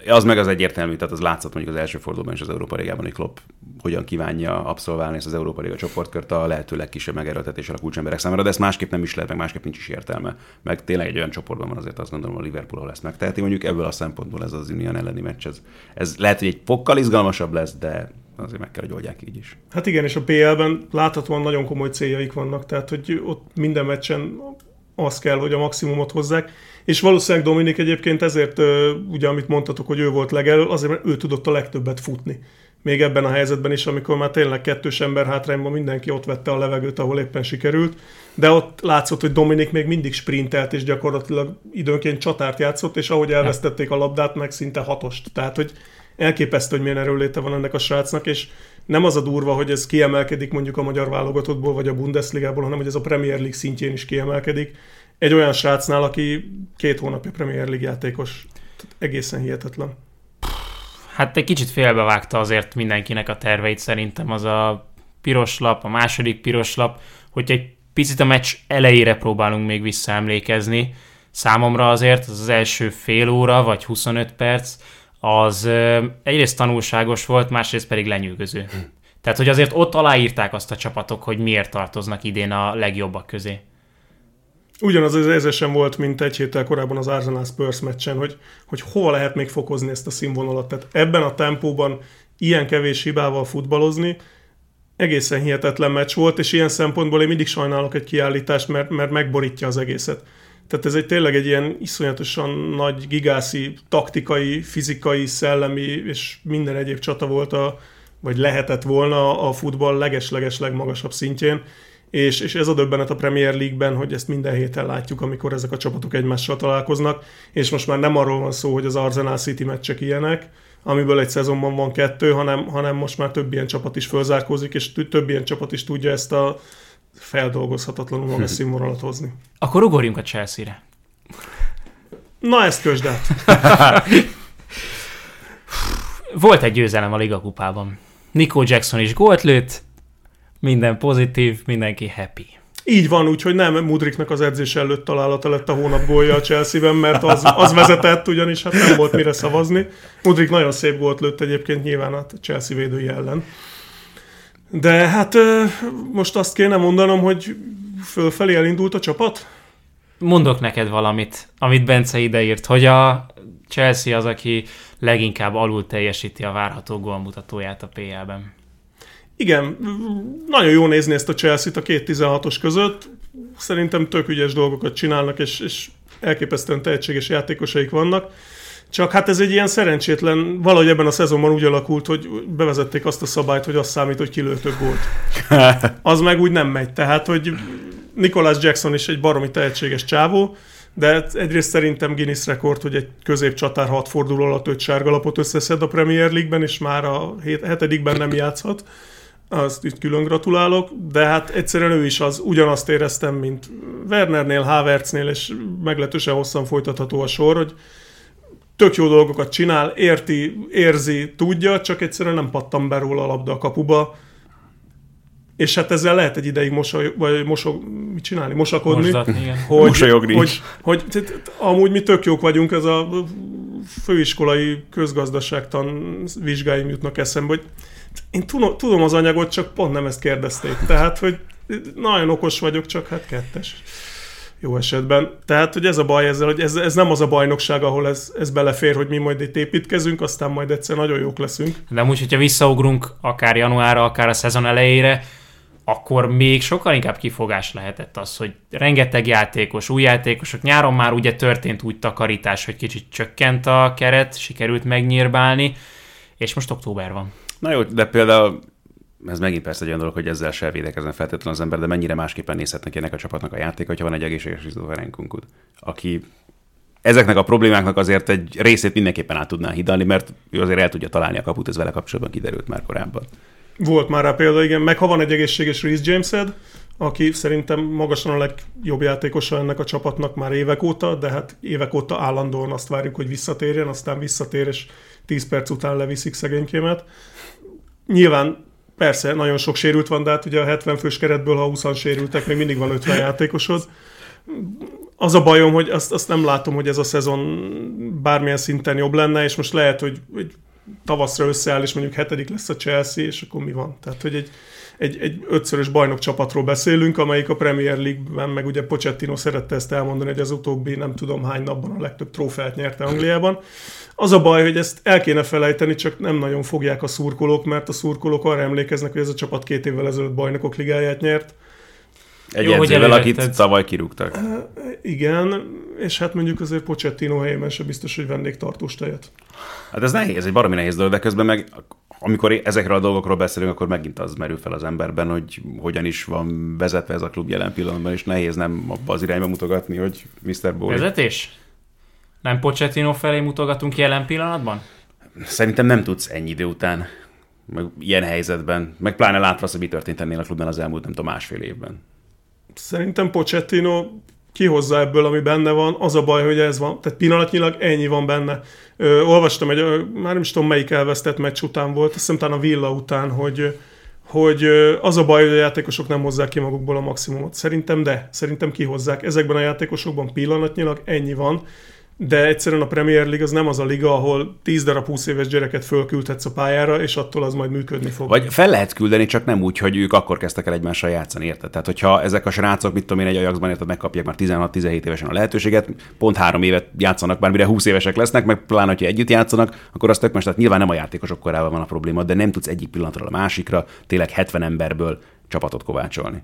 az meg az egyértelmű, tehát az látszott mondjuk az első fordulóban is az Európa Ligában, hogy Klopp hogyan kívánja abszolválni ezt az Európa Liga csoportkört a lehető legkisebb megerőltetéssel a kulcsemberek számára, de ezt másképp nem is lehet, meg másképp nincs is értelme. Meg tényleg egy olyan csoportban van azért azt gondolom, a Liverpool, ahol ezt megteheti. Mondjuk ebből a szempontból ez az Union elleni meccs, ez, ez lehet, hogy egy fokkal izgalmasabb lesz, de azért meg kell, hogy oldják így is. Hát igen, és a PL-ben láthatóan nagyon komoly céljaik vannak, tehát hogy ott minden meccsen az kell, hogy a maximumot hozzák. És valószínűleg Dominik egyébként ezért, ugye amit mondtatok, hogy ő volt legelő, azért mert ő tudott a legtöbbet futni. Még ebben a helyzetben is, amikor már tényleg kettős ember hátrányban mindenki ott vette a levegőt, ahol éppen sikerült. De ott látszott, hogy Dominik még mindig sprintelt, és gyakorlatilag időnként csatárt játszott, és ahogy elvesztették a labdát, meg szinte hatost. Tehát, hogy elképesztő, hogy milyen erőléte van ennek a srácnak, és nem az a durva, hogy ez kiemelkedik mondjuk a magyar válogatottból, vagy a Bundesligából, hanem hogy ez a Premier League szintjén is kiemelkedik. Egy olyan srácnál, aki két hónapja Premier League játékos. Tehát egészen hihetetlen. Hát egy kicsit félbevágta azért mindenkinek a terveit szerintem az a piros lap, a második piros lap, hogy egy picit a meccs elejére próbálunk még visszaemlékezni. Számomra azért az, az első fél óra, vagy 25 perc, az egyrészt tanulságos volt, másrészt pedig lenyűgöző. Hm. Tehát, hogy azért ott aláírták azt a csapatok, hogy miért tartoznak idén a legjobbak közé. Ugyanaz az érzésem volt, mint egy héttel korábban az Arsenal Spurs meccsen, hogy, hogy hova lehet még fokozni ezt a színvonalat. Tehát ebben a tempóban ilyen kevés hibával futballozni, egészen hihetetlen meccs volt, és ilyen szempontból én mindig sajnálok egy kiállítást, mert, mert megborítja az egészet. Tehát ez egy tényleg egy ilyen iszonyatosan nagy gigászi, taktikai, fizikai, szellemi és minden egyéb csata volt, a, vagy lehetett volna a futball leges-leges legmagasabb szintjén. És, és ez a döbbenet a Premier League-ben, hogy ezt minden héten látjuk, amikor ezek a csapatok egymással találkoznak, és most már nem arról van szó, hogy az Arsenal City meccsek ilyenek, amiből egy szezonban van kettő, hanem, hanem most már több ilyen csapat is fölzárkózik, és több ilyen csapat is tudja ezt a feldolgozhatatlanul magas színvonalat hozni. Akkor ugorjunk a Chelsea-re. Na, ezt közd át. Volt egy győzelem a Liga kupában. Nico Jackson is gólt lőtt, minden pozitív, mindenki happy. Így van, úgyhogy nem Mudriknak az edzés előtt találata lett a hónap gólja a Chelsea-ben, mert az, az vezetett, ugyanis hát nem volt mire szavazni. Mudrik nagyon szép gólt lőtt egyébként nyilván a Chelsea védői ellen. De hát most azt kéne mondanom, hogy fölfelé elindult a csapat? Mondok neked valamit, amit Bence ideírt, hogy a Chelsea az, aki leginkább alul teljesíti a várható gólmutatóját a PL-ben. Igen, nagyon jó nézni ezt a Chelsea-t a két 16-os között. Szerintem tök ügyes dolgokat csinálnak, és, és elképesztően tehetséges játékosaik vannak. Csak hát ez egy ilyen szerencsétlen, valahogy ebben a szezonban úgy alakult, hogy bevezették azt a szabályt, hogy az számít, hogy kilő több gólt. Az meg úgy nem megy. Tehát, hogy Nicholas Jackson is egy baromi tehetséges csávó, de egyrészt szerintem Guinness rekord, hogy egy középcsatár hat forduló alatt öt sárgalapot összeszed a Premier League-ben, és már a hetedikben nem játszhat. Azt itt külön gratulálok, de hát egyszerűen ő is az, ugyanazt éreztem, mint Wernernél, Havertznél, és meglehetősen hosszan folytatható a sor, hogy tök jó dolgokat csinál, érti, érzi, tudja, csak egyszerűen nem pattam be róla a labda a kapuba. És hát ezzel lehet egy ideig mosoly, vagy mosog, mit csinálni, mosakodni. Mosdatni, igen. Hogy, Mosolyogni hogy, hogy, hogy, amúgy mi tök jók vagyunk, ez a főiskolai közgazdaságtan vizsgáim jutnak eszembe, hogy én tudom, tudom az anyagot, csak pont nem ezt kérdezték. Tehát, hogy nagyon okos vagyok, csak hát kettes. Jó esetben. Tehát, hogy ez a baj ezzel, hogy ez, ez nem az a bajnokság, ahol ez, ez belefér, hogy mi majd itt építkezünk, aztán majd egyszer nagyon jók leszünk. De úgy, hogyha visszaugrunk akár januárra, akár a szezon elejére, akkor még sokkal inkább kifogás lehetett az, hogy rengeteg játékos, új játékosok, nyáron már ugye történt úgy takarítás, hogy kicsit csökkent a keret, sikerült megnyírbálni, és most október van. Na jó, de például ez megint persze egy olyan dolog, hogy ezzel se védekezne feltétlenül az ember, de mennyire másképpen nézhetnek ennek a csapatnak a játék, hogyha van egy egészséges Izdó Ferenkunkut, aki ezeknek a problémáknak azért egy részét mindenképpen át tudná hidalni, mert ő azért el tudja találni a kaput, ez vele kapcsolatban kiderült már korábban. Volt már rá példa, igen, meg ha van egy egészséges Reece Jamesed, aki szerintem magasan a legjobb játékosa ennek a csapatnak már évek óta, de hát évek óta állandóan azt várjuk, hogy visszatérjen, aztán visszatér, és 10 perc után leviszik szegénykémet. Nyilván persze nagyon sok sérült van, de hát ugye a 70 fős keretből, ha 20 sérültek, még mindig van 50 játékosod. Az a bajom, hogy azt, azt nem látom, hogy ez a szezon bármilyen szinten jobb lenne, és most lehet, hogy, hogy tavaszra összeáll, és mondjuk hetedik lesz a Chelsea, és akkor mi van? Tehát, hogy egy, egy, egy ötszörös bajnok csapatról beszélünk, amelyik a Premier League-ben, meg ugye Pochettino szerette ezt elmondani, hogy az utóbbi nem tudom hány napban a legtöbb trófeát nyerte Angliában. Az a baj, hogy ezt el kéne felejteni, csak nem nagyon fogják a szurkolók, mert a szurkolók arra emlékeznek, hogy ez a csapat két évvel ezelőtt bajnokok ligáját nyert. Egy Jó, hogy edzővel, akit tavaly kirúgtak. Igen, és hát mondjuk azért Pochettino helyében sem biztos, hogy vennék tartós tejet. Hát ez nehéz, egy baromi nehéz dolog, de közben meg amikor ezekről a dolgokról beszélünk, akkor megint az merül fel az emberben, hogy hogyan is van vezetve ez a klub jelen pillanatban, és nehéz nem abba az irányba mutogatni, hogy Mr. Bowley. Vezetés? Nem Pochettino felé mutogatunk jelen pillanatban? Szerintem nem tudsz ennyi idő után, meg ilyen helyzetben, meg pláne látva azt, hogy mi történt ennél a klubban az elmúlt, nem tudom, másfél évben. Szerintem Pochettino kihozza ebből, ami benne van. Az a baj, hogy ez van. Tehát pillanatnyilag ennyi van benne. Ö, olvastam egy, ö, már nem is tudom melyik elvesztett meccs után volt, azt hiszem talán a Villa után, hogy hogy az a baj, hogy a játékosok nem hozzák ki magukból a maximumot. Szerintem de, szerintem kihozzák. Ezekben a játékosokban pillanatnyilag ennyi van, de egyszerűen a Premier League az nem az a liga, ahol 10 darab 20 éves gyereket fölküldhetsz a pályára, és attól az majd működni fog. Vagy fel lehet küldeni, csak nem úgy, hogy ők akkor kezdtek el egymással játszani, érted? Tehát, hogyha ezek a srácok, mit tudom én, egy Ajaxban érted, megkapják már 16-17 évesen a lehetőséget, pont három évet játszanak, már mire 20 évesek lesznek, meg pláne, hogyha együtt játszanak, akkor azt tök most, tehát nyilván nem a játékosok korával van a probléma, de nem tudsz egyik pillanatról a másikra tényleg 70 emberből csapatot kovácsolni.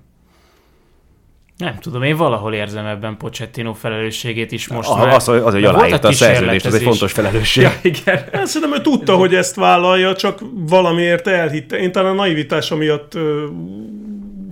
Nem tudom, én valahol érzem ebben Pochettino felelősségét is most. Az, mert- az, az, hogy aláírta a szerződést, az egy fontos felelősség. Ja, igen. Hát Szerintem ő tudta, hogy ezt vállalja, csak valamiért elhitte. Én talán a naivitása miatt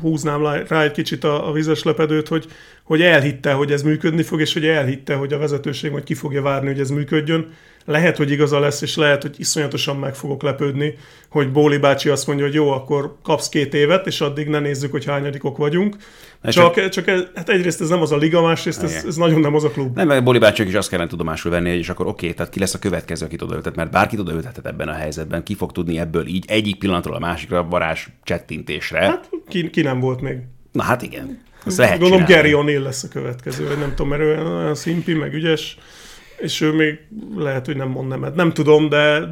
húznám rá egy kicsit a, a vizes lepedőt, hogy, hogy elhitte, hogy ez működni fog, és hogy elhitte, hogy a vezetőség majd ki fogja várni, hogy ez működjön. Lehet, hogy igaza lesz, és lehet, hogy iszonyatosan meg fogok lepődni, hogy Bóli bácsi azt mondja, hogy jó, akkor kapsz két évet, és addig ne nézzük, hogy hányadikok vagyunk. Na, Csak, csak ez, hát egyrészt ez nem az a liga, másrészt ez, ez nagyon nem az a klub. Nem, mert Boli bácsiak is azt kellene tudomásul venni, és akkor oké, tehát ki lesz a következő, akit odaültet, mert bárkit odaültethet ebben a helyzetben, ki fog tudni ebből így egyik pillanatról a másikra varázs csettintésre. Hát, Ki, ki nem volt még? Na hát igen. Azt lehet Gondolom. Gary O'Neill lesz a következő, vagy nem tudom, mert olyan, olyan szimpi, meg ügyes, és ő még lehet, hogy nem mond nemet. Nem tudom, de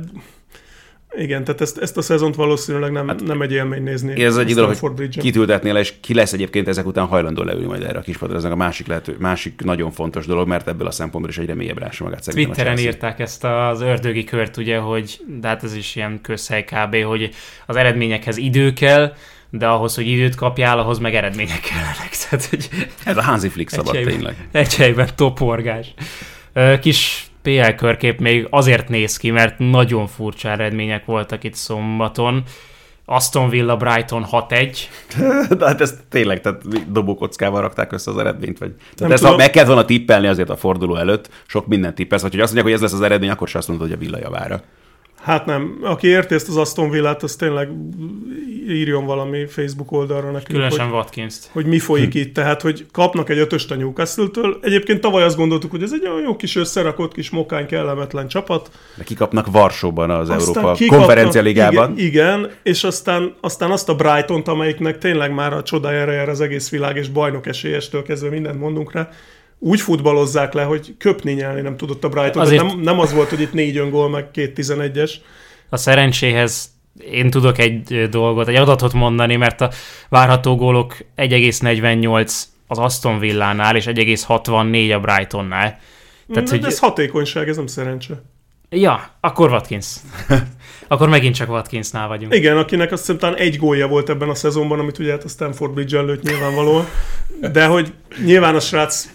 igen, tehát ezt, ezt a szezont valószínűleg nem, hát, nem egy élmény nézni. Ez egy dolog, hogy Bridge-en. kit ültetnél le, és ki lesz egyébként ezek után hajlandó leülni majd erre a kispadra. Ez a másik, lehető, másik nagyon fontos dolog, mert ebből a szempontból is egyre mélyebb rása magát szerintem Twitteren írták ezt az ördögi kört, ugye, hogy de hát ez is ilyen közhely kb., hogy az eredményekhez idő kell, de ahhoz, hogy időt kapjál, ahhoz meg eredmények kellenek. Tehát, hogy Ez a Hansi Flick szabad helyben- tényleg. Egy helyben toporgás. Kis PL körkép még azért néz ki, mert nagyon furcsa eredmények voltak itt szombaton. Aston Villa Brighton 6-1. De hát ez tényleg, tehát dobókockával rakták össze az eredményt, vagy... Tehát ezt, tudom. ha meg kellett volna tippelni azért a forduló előtt, sok mindent tippelsz, vagy hogy azt mondják, hogy ez lesz az eredmény, akkor sem azt mondod, hogy a Villa javára. Hát nem. Aki érti ezt az Aston Villát, az tényleg írjon valami Facebook oldalra nekünk, Különösen hogy, Watkins-t. hogy mi folyik itt. Tehát, hogy kapnak egy ötöst a Newcastle-től. Egyébként tavaly azt gondoltuk, hogy ez egy olyan jó kis összerakott, kis mokány, kellemetlen csapat. De kikapnak Varsóban az Aztán Európa kikapnak- konferencia ligában. Igen, igen, és aztán, aztán azt a Brighton-t, amelyiknek tényleg már a csodájára jár az egész világ, és bajnok esélyestől kezdve mindent mondunk rá, úgy futballozzák le, hogy köpni nyelni nem tudott a Brighton. Azért-. Nem, nem az volt, hogy itt négy öngól, meg két 11-es. A szerencséhez én tudok egy dolgot, egy adatot mondani, mert a várható gólok 1,48 az Aston Villánál, és 1,64 a Brightonnál. Tehát, hogy... hogy, Ez hatékonyság, ez nem szerencse. ja, akkor Watkins. akkor megint csak Watkinsnál vagyunk. Igen, akinek azt hiszem talán egy gólja volt ebben a szezonban, amit ugye hát a Stanford Bridge előtt nyilvánvalóan. De hogy nyilván a srác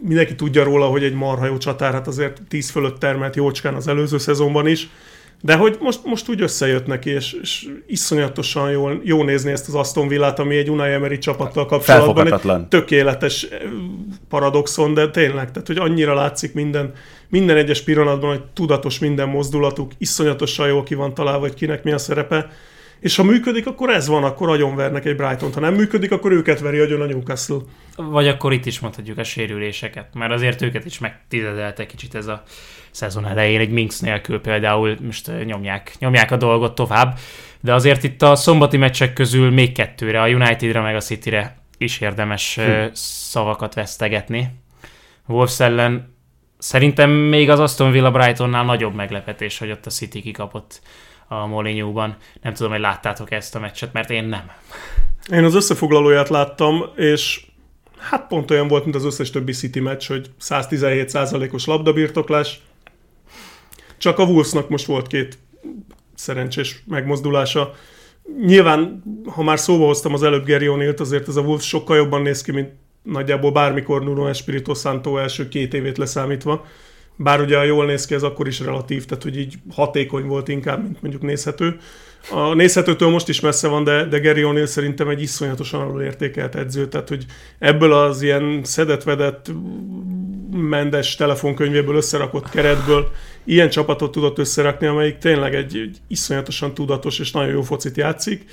mindenki tudja róla, hogy egy marha jó csatár, hát azért 10 fölött termelt jócskán az előző szezonban is. De hogy most, most úgy összejött neki, és, és iszonyatosan jól, jó nézni ezt az Aston Villát, ami egy Unai Emery csapattal kapcsolatban egy tökéletes eh, paradoxon, de tényleg, tehát hogy annyira látszik minden, minden egyes pillanatban, hogy tudatos minden mozdulatuk, iszonyatosan jól ki van találva, hogy kinek mi a szerepe, És ha működik, akkor ez van, akkor agyonvernek egy Brighton. Ha nem működik, akkor őket veri agyon a Newcastle. Vagy akkor itt is mondhatjuk a sérüléseket, mert azért őket is megtizedelte kicsit ez a szezon elején, egy Minx nélkül például most nyomják, nyomják a dolgot tovább, de azért itt a szombati meccsek közül még kettőre, a Unitedre meg a Cityre is érdemes hm. szavakat vesztegetni. Wolves ellen szerintem még az Aston Villa Brightonnál nagyobb meglepetés, hogy ott a City kikapott a Molinyúban. Nem tudom, hogy láttátok ezt a meccset, mert én nem. Én az összefoglalóját láttam, és hát pont olyan volt, mint az összes többi City meccs, hogy 117%-os labdabirtoklás. Csak a Wolvesnak most volt két szerencsés megmozdulása. Nyilván, ha már szóba hoztam az előbb Gary O'Neill-t, azért ez a Wolves sokkal jobban néz ki, mint nagyjából bármikor Nuno Espirito Santo első két évét leszámítva. Bár ugye jól néz ki, ez akkor is relatív, tehát hogy így hatékony volt inkább, mint mondjuk nézhető. A nézhetőtől most is messze van, de, de Gary O'Neill szerintem egy iszonyatosan alul értékelt edző, tehát hogy ebből az ilyen szedett-vedett mendes telefonkönyvéből összerakott keretből ilyen csapatot tudott összerakni, amelyik tényleg egy, egy iszonyatosan tudatos és nagyon jó focit játszik.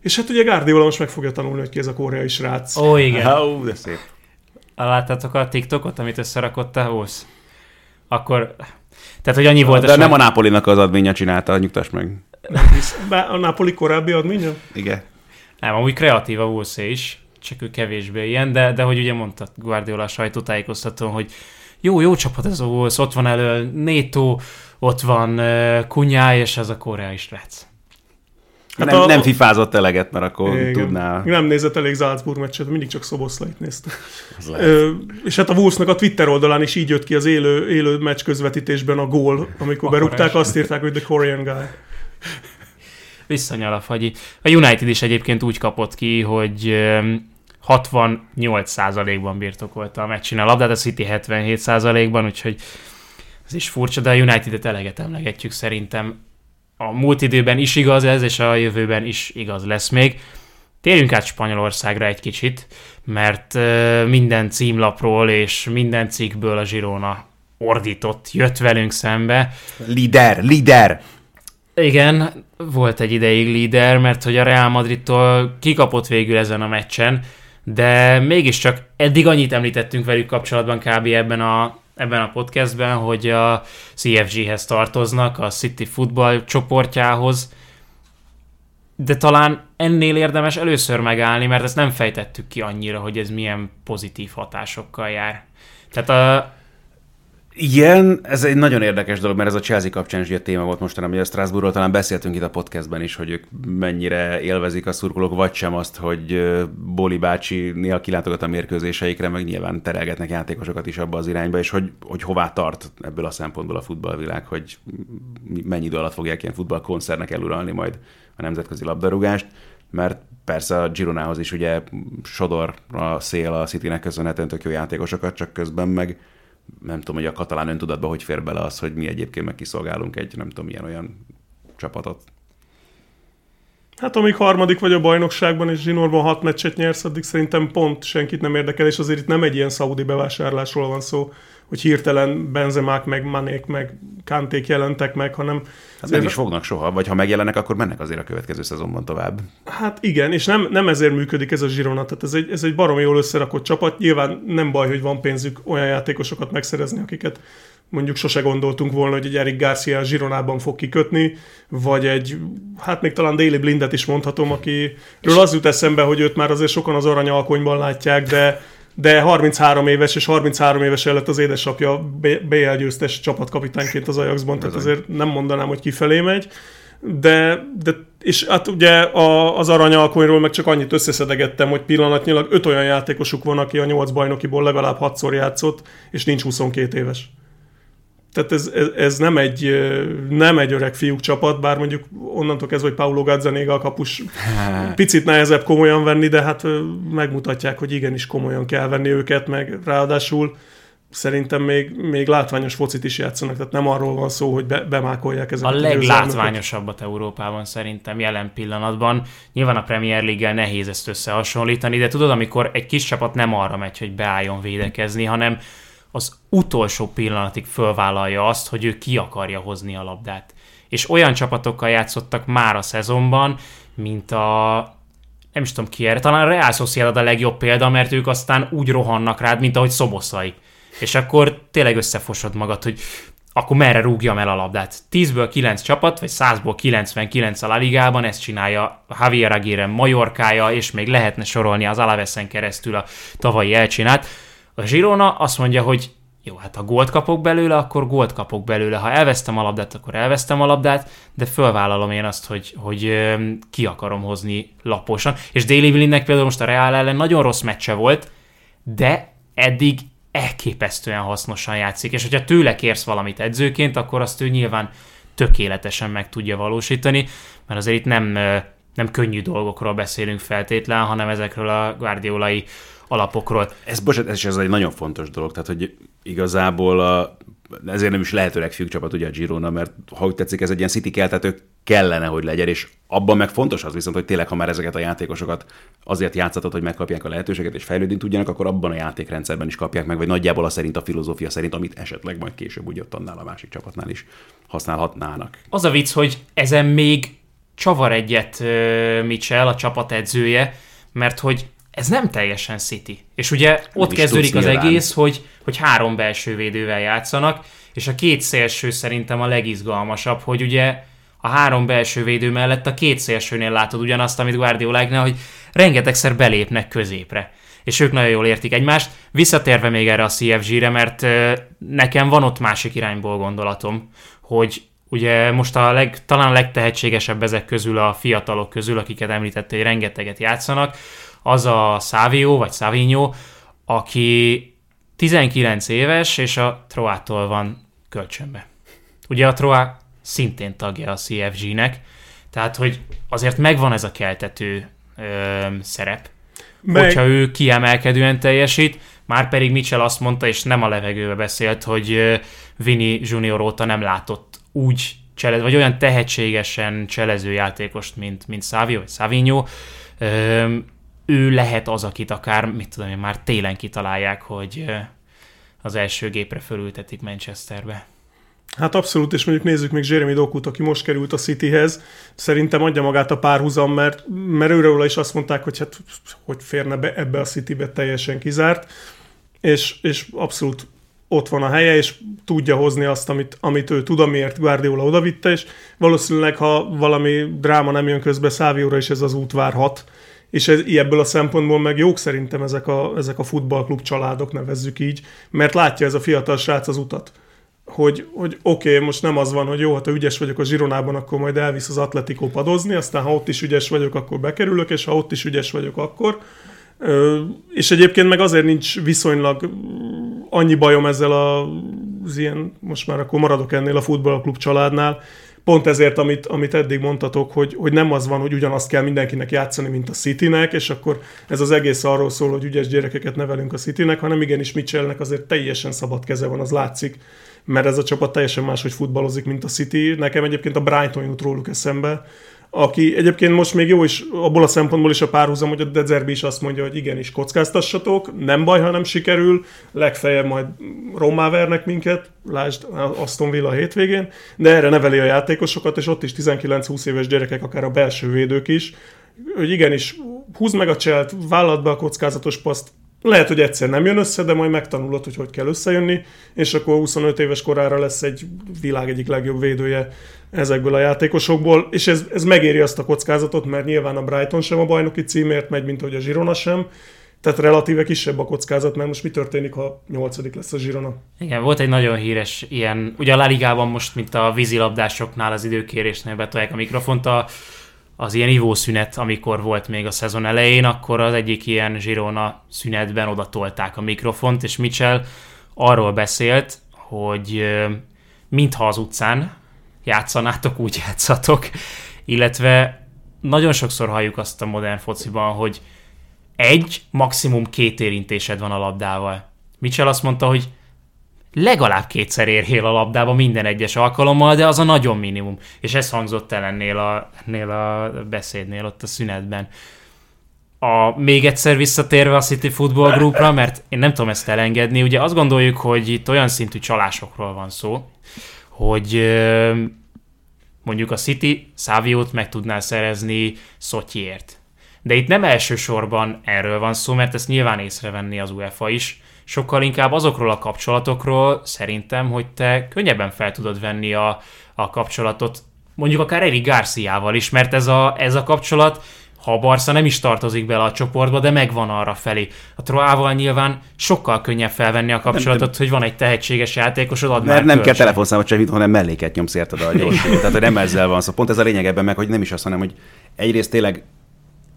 És hát ugye Guardiola most meg fogja tanulni, hogy ki ez a koreai srác. Ó, igen. Ó, de szép. Láttátok a TikTokot, amit összerakott a? Akkor, tehát, hogy annyi volt De a nem a Napolinak az adménya csinálta, nyugtass meg. a Napoli korábbi adménya? Igen. Nem, amúgy kreatív a Wolves is, csak ő kevésbé ilyen, de, de hogy ugye mondta Guardiola a sajtótájékoztató, hogy jó, jó csapat ez a Wolves, ott van elő Neto, ott van uh, Kunyá, és ez a koreai srác. Hát nem, a... nem fifázott eleget, mert akkor Igen. tudná. Nem nézett elég Salzburg meccset, mindig csak Szoboszlait nézte. Ö, és hát a Wolvesnak a Twitter oldalán is így jött ki az élő, élő meccs közvetítésben a gól, amikor berúgták, azt írták, hogy the Korean guy. Visszanyal a fagyi. A United is egyébként úgy kapott ki, hogy 68%-ban birtokolta a meccsin a labdát, a City 77%-ban, úgyhogy ez is furcsa, de a United-et eleget emlegetjük szerintem a múlt időben is igaz ez, és a jövőben is igaz lesz még. Térjünk át Spanyolországra egy kicsit, mert minden címlapról és minden cikkből a Girona ordított, jött velünk szembe. Lider, lider! Igen, volt egy ideig líder, mert hogy a Real Madridtól kikapott végül ezen a meccsen, de mégiscsak eddig annyit említettünk velük kapcsolatban kb. ebben a ebben a podcastben, hogy a CFG-hez tartoznak, a City Football csoportjához, de talán ennél érdemes először megállni, mert ezt nem fejtettük ki annyira, hogy ez milyen pozitív hatásokkal jár. Tehát a, igen, ez egy nagyon érdekes dolog, mert ez a Chelsea kapcsán is a téma volt mostanában, hogy a Strasbourgról talán beszéltünk itt a podcastben is, hogy ők mennyire élvezik a szurkolók, vagy sem azt, hogy Boli bácsi néha kilátogat a mérkőzéseikre, meg nyilván terelgetnek játékosokat is abba az irányba, és hogy, hogy hová tart ebből a szempontból a futballvilág, hogy mennyi idő alatt fogják ilyen futballkoncernek eluralni majd a nemzetközi labdarúgást mert persze a Gironához is ugye sodor a szél a Citynek köszönhetően tök jó játékosokat, csak közben meg nem tudom, hogy a katalán öntudatba hogy fér bele az, hogy mi egyébként meg kiszolgálunk egy, nem tudom, ilyen olyan csapatot. Hát amíg harmadik vagy a bajnokságban, és zsinórban hat meccset nyersz, addig szerintem pont senkit nem érdekel, és azért itt nem egy ilyen szaudi bevásárlásról van szó, hogy hirtelen Benzemák, meg Manék, meg Kanték jelentek meg, hanem... Hát nem is fognak soha, vagy ha megjelennek, akkor mennek azért a következő szezonban tovább. Hát igen, és nem, nem ezért működik ez a Girona, tehát ez egy, ez egy baromi jól összerakott csapat. Nyilván nem baj, hogy van pénzük olyan játékosokat megszerezni, akiket mondjuk sose gondoltunk volna, hogy egy Eric Garcia a fog kikötni, vagy egy, hát még talán Daily Blindet is mondhatom, akiről az jut eszembe, hogy őt már azért sokan az aranyalkonyban látják, de de 33 éves, és 33 éves lett az édesapja BL győztes csapatkapitányként az Ajaxban, tehát azért nem mondanám, hogy kifelé megy. De, de és hát ugye a, az aranyalkonyról meg csak annyit összeszedegettem, hogy pillanatnyilag öt olyan játékosuk van, aki a nyolc bajnokiból legalább hatszor játszott, és nincs 22 éves. Tehát ez, ez, ez nem, egy, nem egy öreg fiúk csapat, bár mondjuk onnantól kezdve, hogy Paulo Gazzanéga a kapus picit nehezebb komolyan venni, de hát megmutatják, hogy igenis komolyan kell venni őket, meg ráadásul szerintem még, még látványos focit is játszanak, tehát nem arról van szó, hogy be, bemákolják ezeket a, a leglátványosabbat Európában szerintem jelen pillanatban. Nyilván a Premier League-el nehéz ezt összehasonlítani, de tudod, amikor egy kis csapat nem arra megy, hogy beálljon védekezni, hanem az utolsó pillanatig fölvállalja azt, hogy ő ki akarja hozni a labdát. és olyan csapatokkal játszottak már a szezonban, mint a nem is tudom ki erre, talán a Real Sociedad a legjobb példa, mert ők aztán úgy rohannak rád, mint ahogy szoboszai. És akkor tényleg összefosod magad, hogy akkor merre rúgjam el a labdát. 10-ből 9 csapat, vagy 100-ból 99 a La Ligában, ezt csinálja Javier Aguirre Majorkája, és még lehetne sorolni az Alavesen keresztül a tavalyi elcsinált. A Girona azt mondja, hogy jó, hát ha gólt kapok belőle, akkor gólt kapok belőle. Ha elvesztem a labdát, akkor elvesztem a labdát, de fölvállalom én azt, hogy, hogy ki akarom hozni laposan. És Daily Blinnek például most a Real ellen nagyon rossz meccse volt, de eddig elképesztően hasznosan játszik, és hogyha tőle kérsz valamit edzőként, akkor azt ő nyilván tökéletesen meg tudja valósítani, mert azért itt nem, nem könnyű dolgokról beszélünk feltétlen, hanem ezekről a guardiolai alapokról. Ez, bocsánat, ez, ez egy nagyon fontos dolog, tehát hogy igazából a, ezért nem is lehetőleg fiúk csapat ugye a Girona, mert ha úgy tetszik, ez egy ilyen City keltető kellene, hogy legyen, és abban meg fontos az viszont, hogy tényleg, ha már ezeket a játékosokat azért játszatod, hogy megkapják a lehetőséget és fejlődni tudjanak, akkor abban a játékrendszerben is kapják meg, vagy nagyjából a szerint a filozófia szerint, amit esetleg majd később úgy ott annál a másik csapatnál is használhatnának. Az a vicc, hogy ezen még csavar egyet Mitchell, a csapat edzője, mert hogy ez nem teljesen City. És ugye nem ott kezdődik az nyilván. egész, hogy, hogy három belső védővel játszanak, és a két szélső szerintem a legizgalmasabb, hogy ugye a három belső védő mellett a két szélsőnél látod ugyanazt, amit Guardioláknál, hogy rengetegszer belépnek középre. És ők nagyon jól értik egymást. Visszatérve még erre a CFG-re, mert nekem van ott másik irányból gondolatom, hogy ugye most a leg, talán a legtehetségesebb ezek közül a fiatalok közül, akiket említette, hogy rengeteget játszanak, az a Savio, vagy Savinho, aki 19 éves, és a Troától van kölcsönbe. Ugye a Troá szintén tagja a CFG-nek, tehát hogy azért megvan ez a keltető ö, szerep, Meg... hogyha ő kiemelkedően teljesít, már pedig Mitchell azt mondta, és nem a levegőbe beszélt, hogy Vini Junior óta nem látott úgy cselez, vagy olyan tehetségesen cselező játékost, mint, mint Savio vagy Savinho ő lehet az, akit akár, mit tudom én, már télen kitalálják, hogy az első gépre fölültetik Manchesterbe. Hát abszolút, és mondjuk nézzük még Jeremy Dokut, aki most került a Cityhez, szerintem adja magát a párhuzam, mert, mert őről is azt mondták, hogy hát hogy férne be ebbe a Citybe teljesen kizárt, és, és abszolút ott van a helye, és tudja hozni azt, amit, amit ő tud, amiért Guardiola odavitte, és valószínűleg, ha valami dráma nem jön közbe, Szávióra is ez az út várhat, és ez, ebből a szempontból meg jók szerintem ezek a, ezek a futballklub családok, nevezzük így, mert látja ez a fiatal srác az utat. Hogy, hogy oké, okay, most nem az van, hogy jó, hát ha ügyes vagyok a Zsironában, akkor majd elvisz az Atletico padozni, aztán ha ott is ügyes vagyok, akkor bekerülök, és ha ott is ügyes vagyok, akkor. És egyébként meg azért nincs viszonylag annyi bajom ezzel az ilyen, most már akkor maradok ennél a futballklub családnál, pont ezért, amit, amit eddig mondtatok, hogy, hogy nem az van, hogy ugyanazt kell mindenkinek játszani, mint a Citynek, és akkor ez az egész arról szól, hogy ügyes gyerekeket nevelünk a Citynek, hanem igenis Mitchellnek azért teljesen szabad keze van, az látszik, mert ez a csapat teljesen máshogy futballozik, mint a City. Nekem egyébként a Brighton jut róluk eszembe, aki egyébként most még jó is abból a szempontból is a párhuzam, hogy a Dezerbi is azt mondja, hogy igenis kockáztassatok, nem baj, ha nem sikerül, legfeljebb majd rommá vernek minket, lásd Aston Villa a hétvégén, de erre neveli a játékosokat, és ott is 19-20 éves gyerekek, akár a belső védők is, hogy igenis húzd meg a cselt, vállalt be a kockázatos paszt, lehet, hogy egyszer nem jön össze, de majd megtanulod, hogy hogy kell összejönni, és akkor 25 éves korára lesz egy világ egyik legjobb védője ezekből a játékosokból, és ez, ez megéri azt a kockázatot, mert nyilván a Brighton sem a bajnoki címért megy, mint hogy a Girona sem, tehát relatíve kisebb a kockázat, mert most mi történik, ha nyolcadik lesz a Girona? Igen, volt egy nagyon híres ilyen, ugye a La Ligában most, mint a vízilabdásoknál az időkérésnél betolják a mikrofont, a, az ilyen ivószünet, amikor volt még a szezon elején, akkor az egyik ilyen Girona szünetben oda tolták a mikrofont, és Mitchell arról beszélt, hogy mintha az utcán játszanátok, úgy játszatok, illetve nagyon sokszor halljuk azt a modern fociban, hogy egy, maximum két érintésed van a labdával. Mitchell azt mondta, hogy legalább kétszer érhél a labdába minden egyes alkalommal, de az a nagyon minimum. És ez hangzott el ennél a, ennél a beszédnél ott a szünetben. A, még egyszer visszatérve a City Football Groupra, mert én nem tudom ezt elengedni, ugye azt gondoljuk, hogy itt olyan szintű csalásokról van szó, hogy Mondjuk a City Száviót meg tudná szerezni Szotyiért. De itt nem elsősorban erről van szó, mert ezt nyilván észrevenni az UEFA is, sokkal inkább azokról a kapcsolatokról szerintem, hogy te könnyebben fel tudod venni a, a kapcsolatot, mondjuk akár Eric Garciával is, mert ez a, ez a kapcsolat ha a Barca nem is tartozik bele a csoportba, de megvan arra felé. A Troával nyilván sokkal könnyebb felvenni a kapcsolatot, nem, hogy van egy tehetséges játékosod, ad Mert nem kell telefonszámot sem, hanem melléket nyomsz érted a gyorsan. Tehát, hogy nem ezzel van szó. Szóval pont ez a lényeg ebben meg, hogy nem is azt, hanem, hogy egyrészt tényleg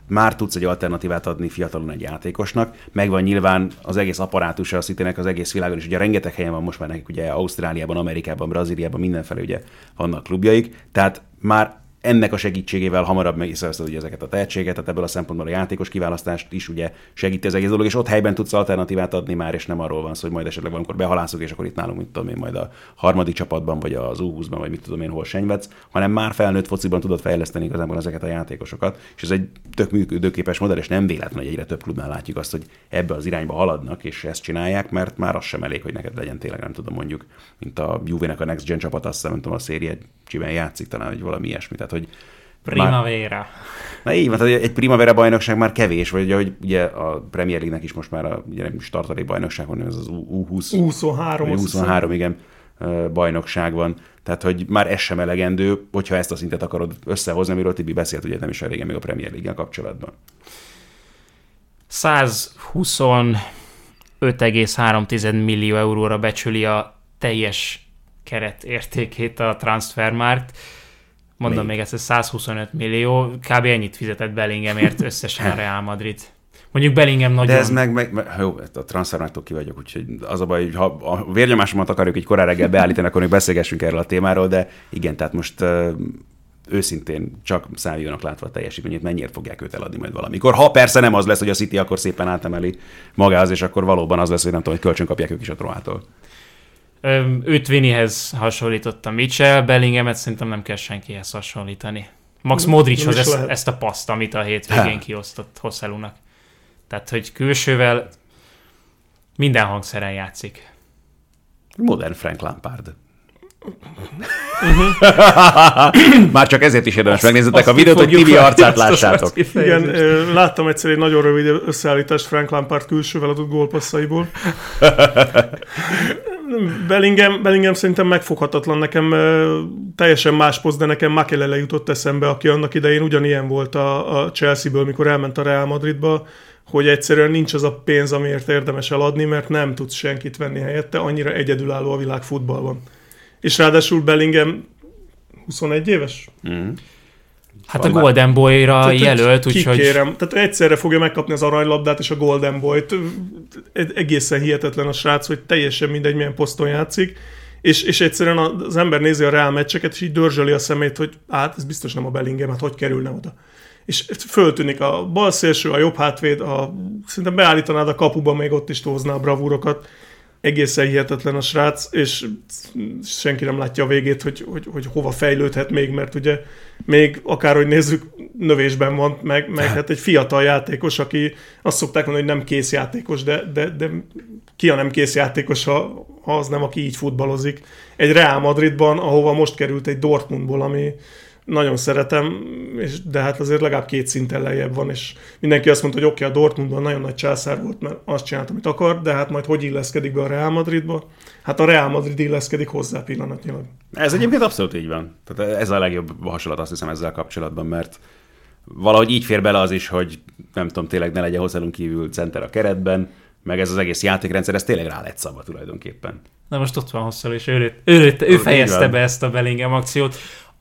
már tudsz egy alternatívát adni fiatalon egy játékosnak. Megvan nyilván az egész apparátusa a city az egész világon, és ugye rengeteg helyen van most már nekik, ugye Ausztráliában, Amerikában, Brazíliában, mindenfelé ugye vannak klubjaik, tehát már ennek a segítségével hamarabb megszerezted ugye ezeket a tehetséget, tehát ebből a szempontból a játékos kiválasztást is ugye segíti az egész dolog, és ott helyben tudsz alternatívát adni már, és nem arról van szó, hogy majd esetleg valamikor behalászok, és akkor itt nálunk, mit tudom én, majd a harmadik csapatban, vagy az U20-ban, vagy mit tudom én, hol senyvedsz, hanem már felnőtt fociban tudod fejleszteni igazából ezeket a játékosokat, és ez egy tök működőképes modell, és nem véletlen, hogy egyre több klubnál látjuk azt, hogy ebbe az irányba haladnak, és ezt csinálják, mert már az sem elég, hogy neked legyen tényleg, nem tudom, mondjuk, mint a Juve-nek a Next Gen csapat, azt hiszem, nem tudom, a széria játszik talán, hogy valami ilyesmi. Tehát, hogy Primavera. Már, na így van, tehát egy Primavera bajnokság már kevés, vagy hogy ugye a Premier League-nek is most már a, ugye nem is tartalék bajnokság van, ez az U20. 23. 23, igen, bajnokság van. Tehát, hogy már ez sem elegendő, hogyha ezt a szintet akarod összehozni, amiről Tibi beszélt, ugye nem is régen még a Premier League kapcsolatban. 125,3 millió euróra becsüli a teljes keret értékét a Transfermarkt Mondom még, még ezt, 125 millió, kb. ennyit fizetett Bellinghamért összesen a Real Madrid. Mondjuk Bellingham nagyon... De ez meg, meg, meg jó, a transfermártól ki vagyok, úgyhogy az a baj, hogy ha a vérnyomásomat akarjuk egy korán reggel beállítani, akkor még beszélgessünk erről a témáról, de igen, tehát most őszintén csak számítanak látva a teljesítményét, mennyire fogják őt eladni majd valamikor. Ha persze nem az lesz, hogy a City akkor szépen átemeli magához, és akkor valóban az lesz, hogy nem tudom, hogy kölcsön kapják ők is a Troától. Őt Vinihez hasonlította Mitchell, Bellinghamet szerintem nem kell senkihez hasonlítani. Max Modrichoz ezt, ezt a paszt, amit a hétvégén kiosztott Hosszelúnak. Tehát, hogy külsővel minden hangszeren játszik. Modern Frank Lampard. Már csak ezért is érdemes megnézzetek a videót, hogy Tibi arcát lássátok. Igen, láttam egyszer egy nagyon rövid összeállítást Frank Lampard külsővel adott gólpasszaiból. Bellingham, Bellingham szerintem megfoghatatlan nekem, teljesen más poszt, de nekem Makelele jutott eszembe, aki annak idején ugyanilyen volt a, a Chelsea-ből, mikor elment a Real Madridba, hogy egyszerűen nincs az a pénz, amiért érdemes eladni, mert nem tudsz senkit venni helyette, annyira egyedülálló a világ futballban. És ráadásul Bellingham 21 éves? Mm. Hát a Golden Boy-ra tehát, jelölt, úgyhogy... Kikérem, tehát egyszerre fogja megkapni az aranylabdát és a Golden Boy-t. Egészen hihetetlen a srác, hogy teljesen mindegy, milyen poszton játszik. És, és egyszerűen az ember nézi a Real meccseket, és így dörzsöli a szemét, hogy hát ez biztos nem a Bellingham, hát hogy kerülne oda. És föltűnik a bal szélső, a jobb hátvéd, a, szerintem beállítanád a kapuba, még ott is tózná a bravúrokat egészen hihetetlen a srác, és senki nem látja a végét, hogy, hogy, hogy hova fejlődhet még, mert ugye még akárhogy nézzük, növésben van, meg, meg hát egy fiatal játékos, aki azt szokták mondani, hogy nem kész játékos, de, de, de ki a nem kész játékos, ha, ha az nem, aki így futballozik. Egy Real Madridban, ahova most került egy Dortmundból, ami, nagyon szeretem, és, de hát azért legalább két szinten lejjebb van, és mindenki azt mondta, hogy oké, okay, a Dortmundban nagyon nagy császár volt, mert azt csinált, amit akar, de hát majd hogy illeszkedik be a Real Madridba? Hát a Real Madrid illeszkedik hozzá pillanatnyilag. Ez egyébként abszolút így van. Tehát ez a legjobb hasonlat azt hiszem ezzel kapcsolatban, mert valahogy így fér bele az is, hogy nem tudom, tényleg ne legyen hozzálunk kívül center a keretben, meg ez az egész játékrendszer, ez tényleg rá lett szabva tulajdonképpen. Na most ott van hosszal, és ő, ő, ő, ő fejezte be ezt a Bellingham akciót.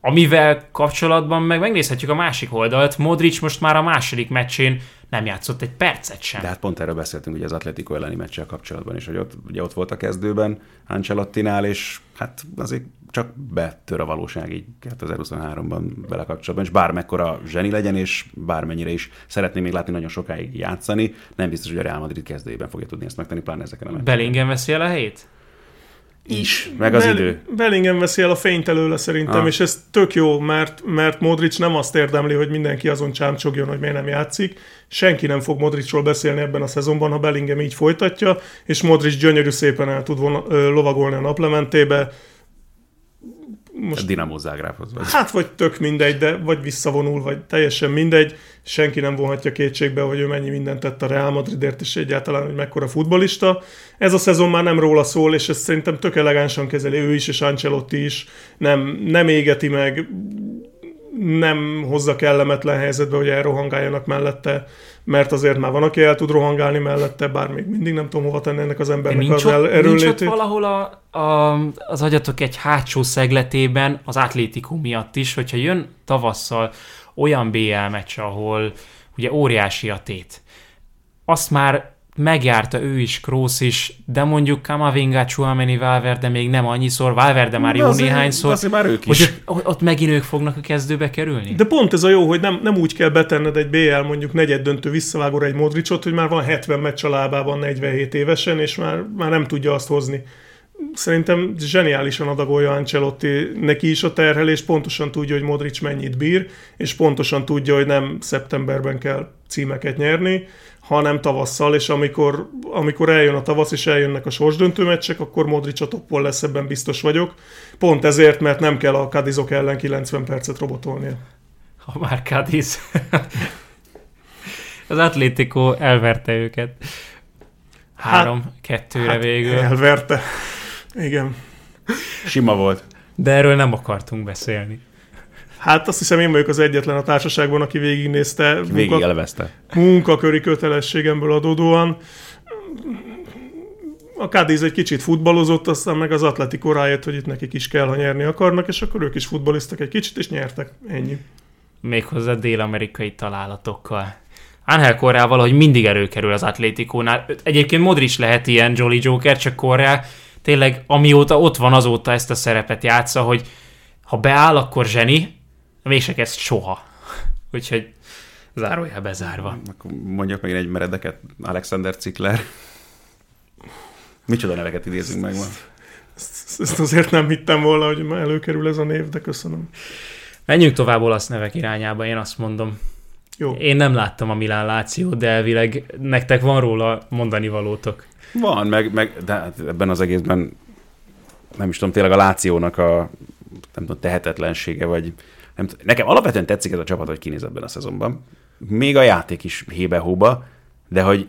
Amivel kapcsolatban meg megnézhetjük a másik oldalt. Modric most már a második meccsén nem játszott egy percet sem. De hát pont erről beszéltünk ugye az Atletico elleni meccsel kapcsolatban is, hogy ott, ugye ott volt a kezdőben Ancelottinál, és hát azért csak betör a valóság így 2023-ban vele kapcsolatban, és bármekkora zseni legyen, és bármennyire is szeretném még látni nagyon sokáig játszani, nem biztos, hogy a Real Madrid kezdőjében fogja tudni ezt megtenni, pláne ezeken a meccseken. Bellingham veszi el a helyét? Is, meg az Bell- idő. Bellingham veszi el a fényt előle szerintem, ah. és ez tök jó, mert, mert Modric nem azt érdemli, hogy mindenki azon csámcsogjon, hogy miért nem játszik. Senki nem fog Modricról beszélni ebben a szezonban, ha Bellingham így folytatja, és Modric gyönyörű szépen el tud von, lovagolni a naplementébe. Most... Dinamo Zágrábhoz. Vagy. Hát vagy tök mindegy, de vagy visszavonul, vagy teljesen mindegy. Senki nem vonhatja kétségbe, hogy ő mennyi mindent tett a Real Madridért, és egyáltalán, hogy mekkora futbalista. Ez a szezon már nem róla szól, és ezt szerintem tök elegánsan kezeli ő is, és Ancelotti is. Nem, nem égeti meg, nem hozza kellemetlen helyzetbe, hogy elrohangáljanak mellette, mert azért már van, aki el tud rohangálni mellette, bár még mindig nem tudom hova tenni ennek az embernek nincs az el, erőnlétét. Nincs ott valahol a, a, az agyatok egy hátsó szegletében az atlétikum miatt is, hogyha jön tavasszal olyan BL meccs, ahol ugye óriási a tét, azt már megjárta ő is, Krósz is, de mondjuk Kamavinga, Chuameni, Valverde még nem annyiszor, Valverde már jó azért, néhányszor. Azért már ők is. Hogy ott, ott megint ők fognak a kezdőbe kerülni? De pont ez a jó, hogy nem, nem úgy kell betenned egy BL mondjuk negyed döntő visszavágóra egy Modricot, hogy már van 70 meccs a lábában 47 évesen, és már, már nem tudja azt hozni. Szerintem zseniálisan adagolja Ancelotti neki is a terhelés, pontosan tudja, hogy Modric mennyit bír, és pontosan tudja, hogy nem szeptemberben kell címeket nyerni, hanem tavasszal, és amikor, amikor eljön a tavasz, és eljönnek a sorsdöntő meccsek, akkor Modric a toppon lesz, ebben biztos vagyok. Pont ezért, mert nem kell a Cadizok ellen 90 percet robotolnia. Ha már Cadiz. az Atlético elverte őket. Három, hát, kettőre hát végül. Elverte. Igen. Sima volt. De erről nem akartunk beszélni. Hát azt hiszem én vagyok az egyetlen a társaságban, aki végignézte. Ki végig munka, elveszte. Munkaköri kötelességemből adódóan. A Cádiz egy kicsit futballozott, aztán meg az Atletico rájött, hogy itt nekik is kell, ha nyerni akarnak, és akkor ők is futballiztak egy kicsit, és nyertek. Ennyi. Méghozzá dél-amerikai találatokkal. Ángel Correa valahogy mindig előkerül az Atlétikónál. Egyébként Modric lehet ilyen Jolly Joker, csak Correa tényleg amióta ott van, azóta ezt a szerepet játsza, hogy ha beáll, akkor zseni, mégse kezd soha. Úgyhogy zárójel bezárva. Akkor mondjak meg egy meredeket, Alexander Cikler. Micsoda neveket idézünk meg ma. Ezt, ezt azért nem hittem volna, hogy előkerül ez a név, de köszönöm. Menjünk tovább olasz nevek irányába, én azt mondom. Jó. Én nem láttam a Milán Láció, de elvileg nektek van róla mondani valótok. Van, meg, meg de hát ebben az egészben nem is tudom, tényleg a Lációnak a nem tudom, tehetetlensége, vagy nem tudom, nekem alapvetően tetszik ez a csapat, hogy kinéz ebben a szezonban. Még a játék is hébe-hóba, de hogy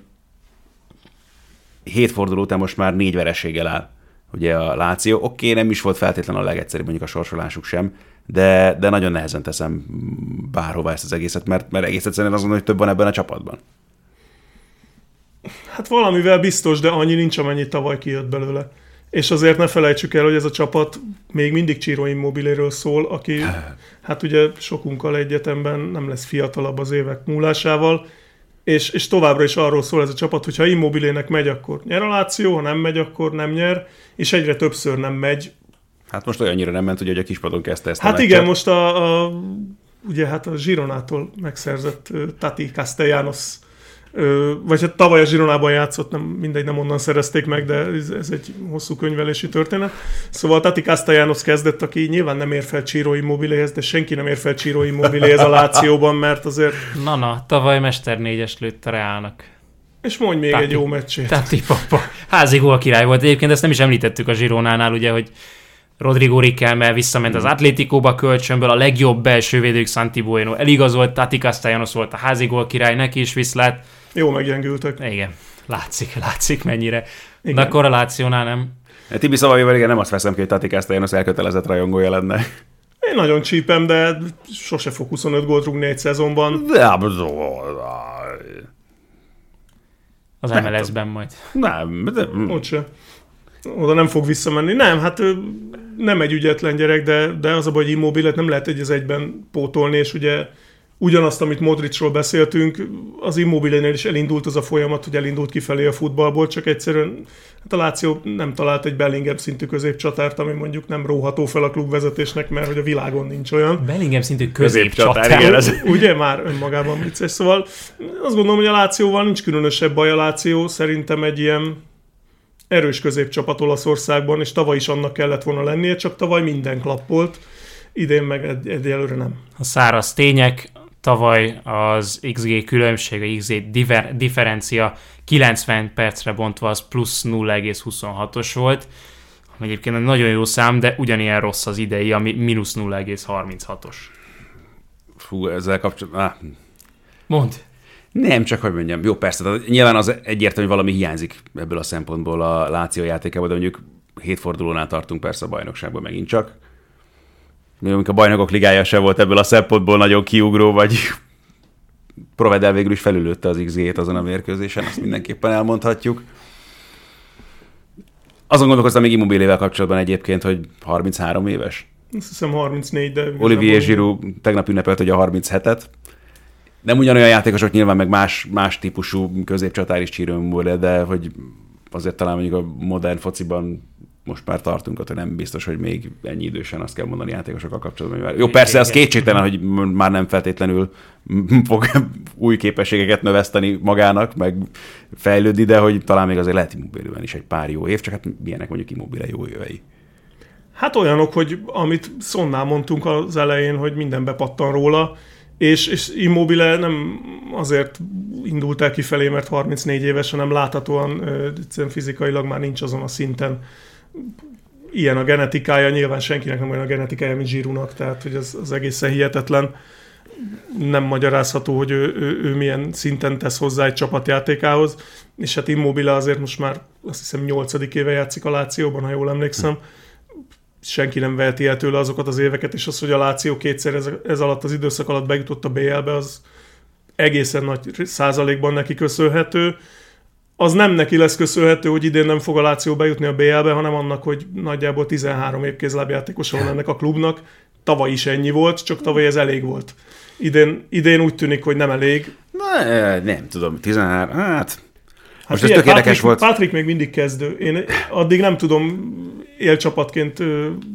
hét forduló után most már négy vereséggel áll ugye a Láció. Oké, okay, nem is volt feltétlenül a legegyszerűbb mondjuk a sorsolásuk sem, de, de nagyon nehezen teszem bárhova ezt az egészet, mert, mert egész egyszerűen azon, hogy több van ebben a csapatban. Hát valamivel biztos, de annyi nincs, amennyi tavaly kijött belőle. És azért ne felejtsük el, hogy ez a csapat még mindig Csíró Immobiléről szól, aki hát. ugye sokunkkal egyetemben nem lesz fiatalabb az évek múlásával, és, és továbbra is arról szól ez a csapat, hogy ha Immobilének megy, akkor nyer a Láció, ha nem megy, akkor nem nyer, és egyre többször nem megy. Hát most olyannyira nem ment, hogy a kispadon kezdte ezt Hát a igen, most a, a ugye hát a Zsironától megszerzett Tati Castellanos vagy hát tavaly a Zsironában játszott, nem, mindegy, nem onnan szerezték meg, de ez, ez egy hosszú könyvelési történet. Szóval Tati Castellanos kezdett, aki nyilván nem ér fel Csíró Immobiléhez, de senki nem ér fel Csíró Immobiléhez a Lációban, mert azért... Na, na, tavaly Mester négyes lőtt a Reálnak. És mondj még Tati, egy jó meccsét. Tati papa. Házi gól király volt. Egyébként ezt nem is említettük a Zsironánál, ugye, hogy Rodrigo Riquelme visszament az Atlétikóba kölcsönből, a legjobb belső védők Santi Bueno eligazolt, Tati Castellanos volt a házi gól király, neki is viszlát. Jó meggyengültek. Igen, látszik, látszik mennyire. Igen. De a korrelációnál nem. Tibi szavaival igen, nem azt veszem ki, hogy Tati az elkötelezett rajongója lenne. Én nagyon csípem, de sose fog 25 gólt rúgni egy szezonban. De az MLS-ben majd. Nem, de... Ott se. Oda nem fog visszamenni. Nem, hát nem egy ügyetlen gyerek, de, de az a baj, hogy immobilet nem lehet egy az egyben pótolni, és ugye ugyanazt, amit Modricról beszéltünk, az Immobilénél is elindult az a folyamat, hogy elindult kifelé a futballból, csak egyszerűen hát a Láció nem talált egy Bellingham szintű középcsatárt, ami mondjuk nem róható fel a klubvezetésnek, mert hogy a világon nincs olyan. Bellingham szintű középcsatár, igen, ez. Ugye már önmagában vicces. Szóval azt gondolom, hogy a Lációval nincs különösebb baj a Láció, szerintem egy ilyen erős középcsapat Olaszországban, és tavaly is annak kellett volna lennie, csak tavaly minden klappolt, idén meg egyelőre nem. A száraz tények, Tavaly az XG különbség, a XG diver, differencia 90 percre bontva az plusz 0,26-os volt, egyébként egy nagyon jó szám, de ugyanilyen rossz az idei, ami mínusz 0,36-os. Fú, ezzel kapcsolatban... Ah, Mond. Nem, csak hogy mondjam. Jó, persze, tehát nyilván az egyértelmű, hogy valami hiányzik ebből a szempontból a Láció játékában, de mondjuk hét fordulónál tartunk persze a bajnokságban megint csak. Még a bajnokok ligája se volt ebből a szempontból nagyon kiugró, vagy Provedel végül is felülőtte az XG-t azon a mérkőzésen, azt mindenképpen elmondhatjuk. Azon gondolkoztam még Immobilével kapcsolatban egyébként, hogy 33 éves. Azt hiszem 34, de... Olivier Giroud tegnap ünnepelt hogy a 37-et. Nem ugyanolyan játékosok nyilván, meg más, más típusú középcsatár is csírőm de hogy azért talán mondjuk a modern fociban most már tartunk ott, hogy nem biztos, hogy még ennyi idősen azt kell mondani játékosokkal kapcsolatban. Hogy jó, persze, az kétségtelen, hogy már nem feltétlenül fog új képességeket növeszteni magának, meg fejlődni, de hogy talán még azért lehet immobilben is egy pár jó év, csak hát milyenek mondjuk immobile jó évei. Hát olyanok, hogy amit Szonnál mondtunk az elején, hogy minden bepattan róla, és, és Immobile nem azért indult el kifelé, mert 34 éves, hanem láthatóan fizikailag már nincs azon a szinten, ilyen a genetikája, nyilván senkinek nem olyan a genetikája, mint Zsírunak, tehát hogy az, az egészen hihetetlen. Nem magyarázható, hogy ő, ő, ő milyen szinten tesz hozzá egy csapatjátékához, és hát Immobile azért most már azt hiszem nyolcadik éve játszik a Lációban, ha jól emlékszem. Senki nem veheti el tőle azokat az éveket, és az, hogy a Láció kétszer ez, ez alatt az időszak alatt bejutott a BL-be, az egészen nagy százalékban neki köszönhető az nem neki lesz köszönhető, hogy idén nem fog a Láció bejutni a BL-be, hanem annak, hogy nagyjából 13 év kézlábjátékosa van ennek a klubnak. Tavaly is ennyi volt, csak tavaly ez elég volt. Idén, idén úgy tűnik, hogy nem elég. Na, nem tudom, 13, hát... Most hát ez tök volt. Patrick még mindig kezdő. Én addig nem tudom élcsapatként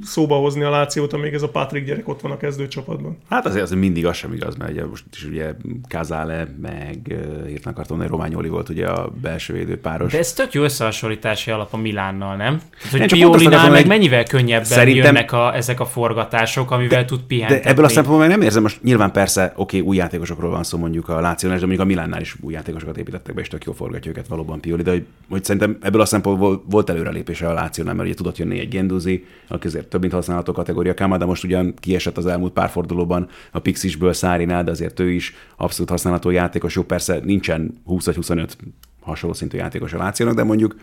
szóba hozni a Lációt, amíg ez a Patrick gyerek ott van a kezdőcsapatban. Hát azért, azért mindig az sem igaz, mert ugye most is ugye Kazale, meg írt akartam, hogy Rományoli volt ugye a belső védőpáros. De ez tök jó összehasonlítási alap a Milánnal, nem? Tehát, hogy Piolinál meg mennyivel könnyebben szerintem... jönnek a, ezek a forgatások, amivel de, tud pihentetni. De ebből a szempontból meg nem érzem, most nyilván persze, oké, új játékosokról van szó mondjuk a Lációnál, de mondjuk a Milánnál is új játékosokat építettek be, és tök jó forgatja őket valóban Pioli, de hogy, hogy szerintem ebből a szempontból volt előrelépése a Lációnál, mert ugye tudott jönni egy Genduzi, aki azért több mint használható kategória Káma, de most ugyan kiesett az elmúlt pár fordulóban a Pixisből Szárinál, de azért ő is abszolút használható játékos. Jó, persze nincsen 20 vagy 25 hasonló szintű játékos a Lációnak, de mondjuk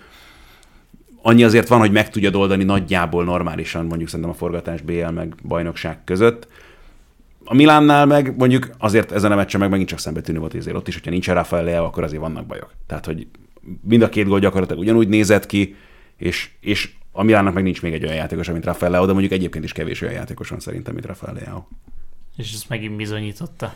annyi azért van, hogy meg tudja oldani nagyjából normálisan mondjuk szerintem a forgatás BL meg bajnokság között. A Milánnál meg mondjuk azért ezen a meccsen meg megint csak szembetűnő volt, azért ott is, hogyha nincs Rafael Leo, akkor azért vannak bajok. Tehát, hogy mind a két gól gyakorlatilag ugyanúgy nézett ki, és, és a Milánnak meg nincs még egy olyan játékos, mint Rafael Leao, de mondjuk egyébként is kevés olyan játékos van szerintem, mint Rafael Leao. És ezt megint bizonyította.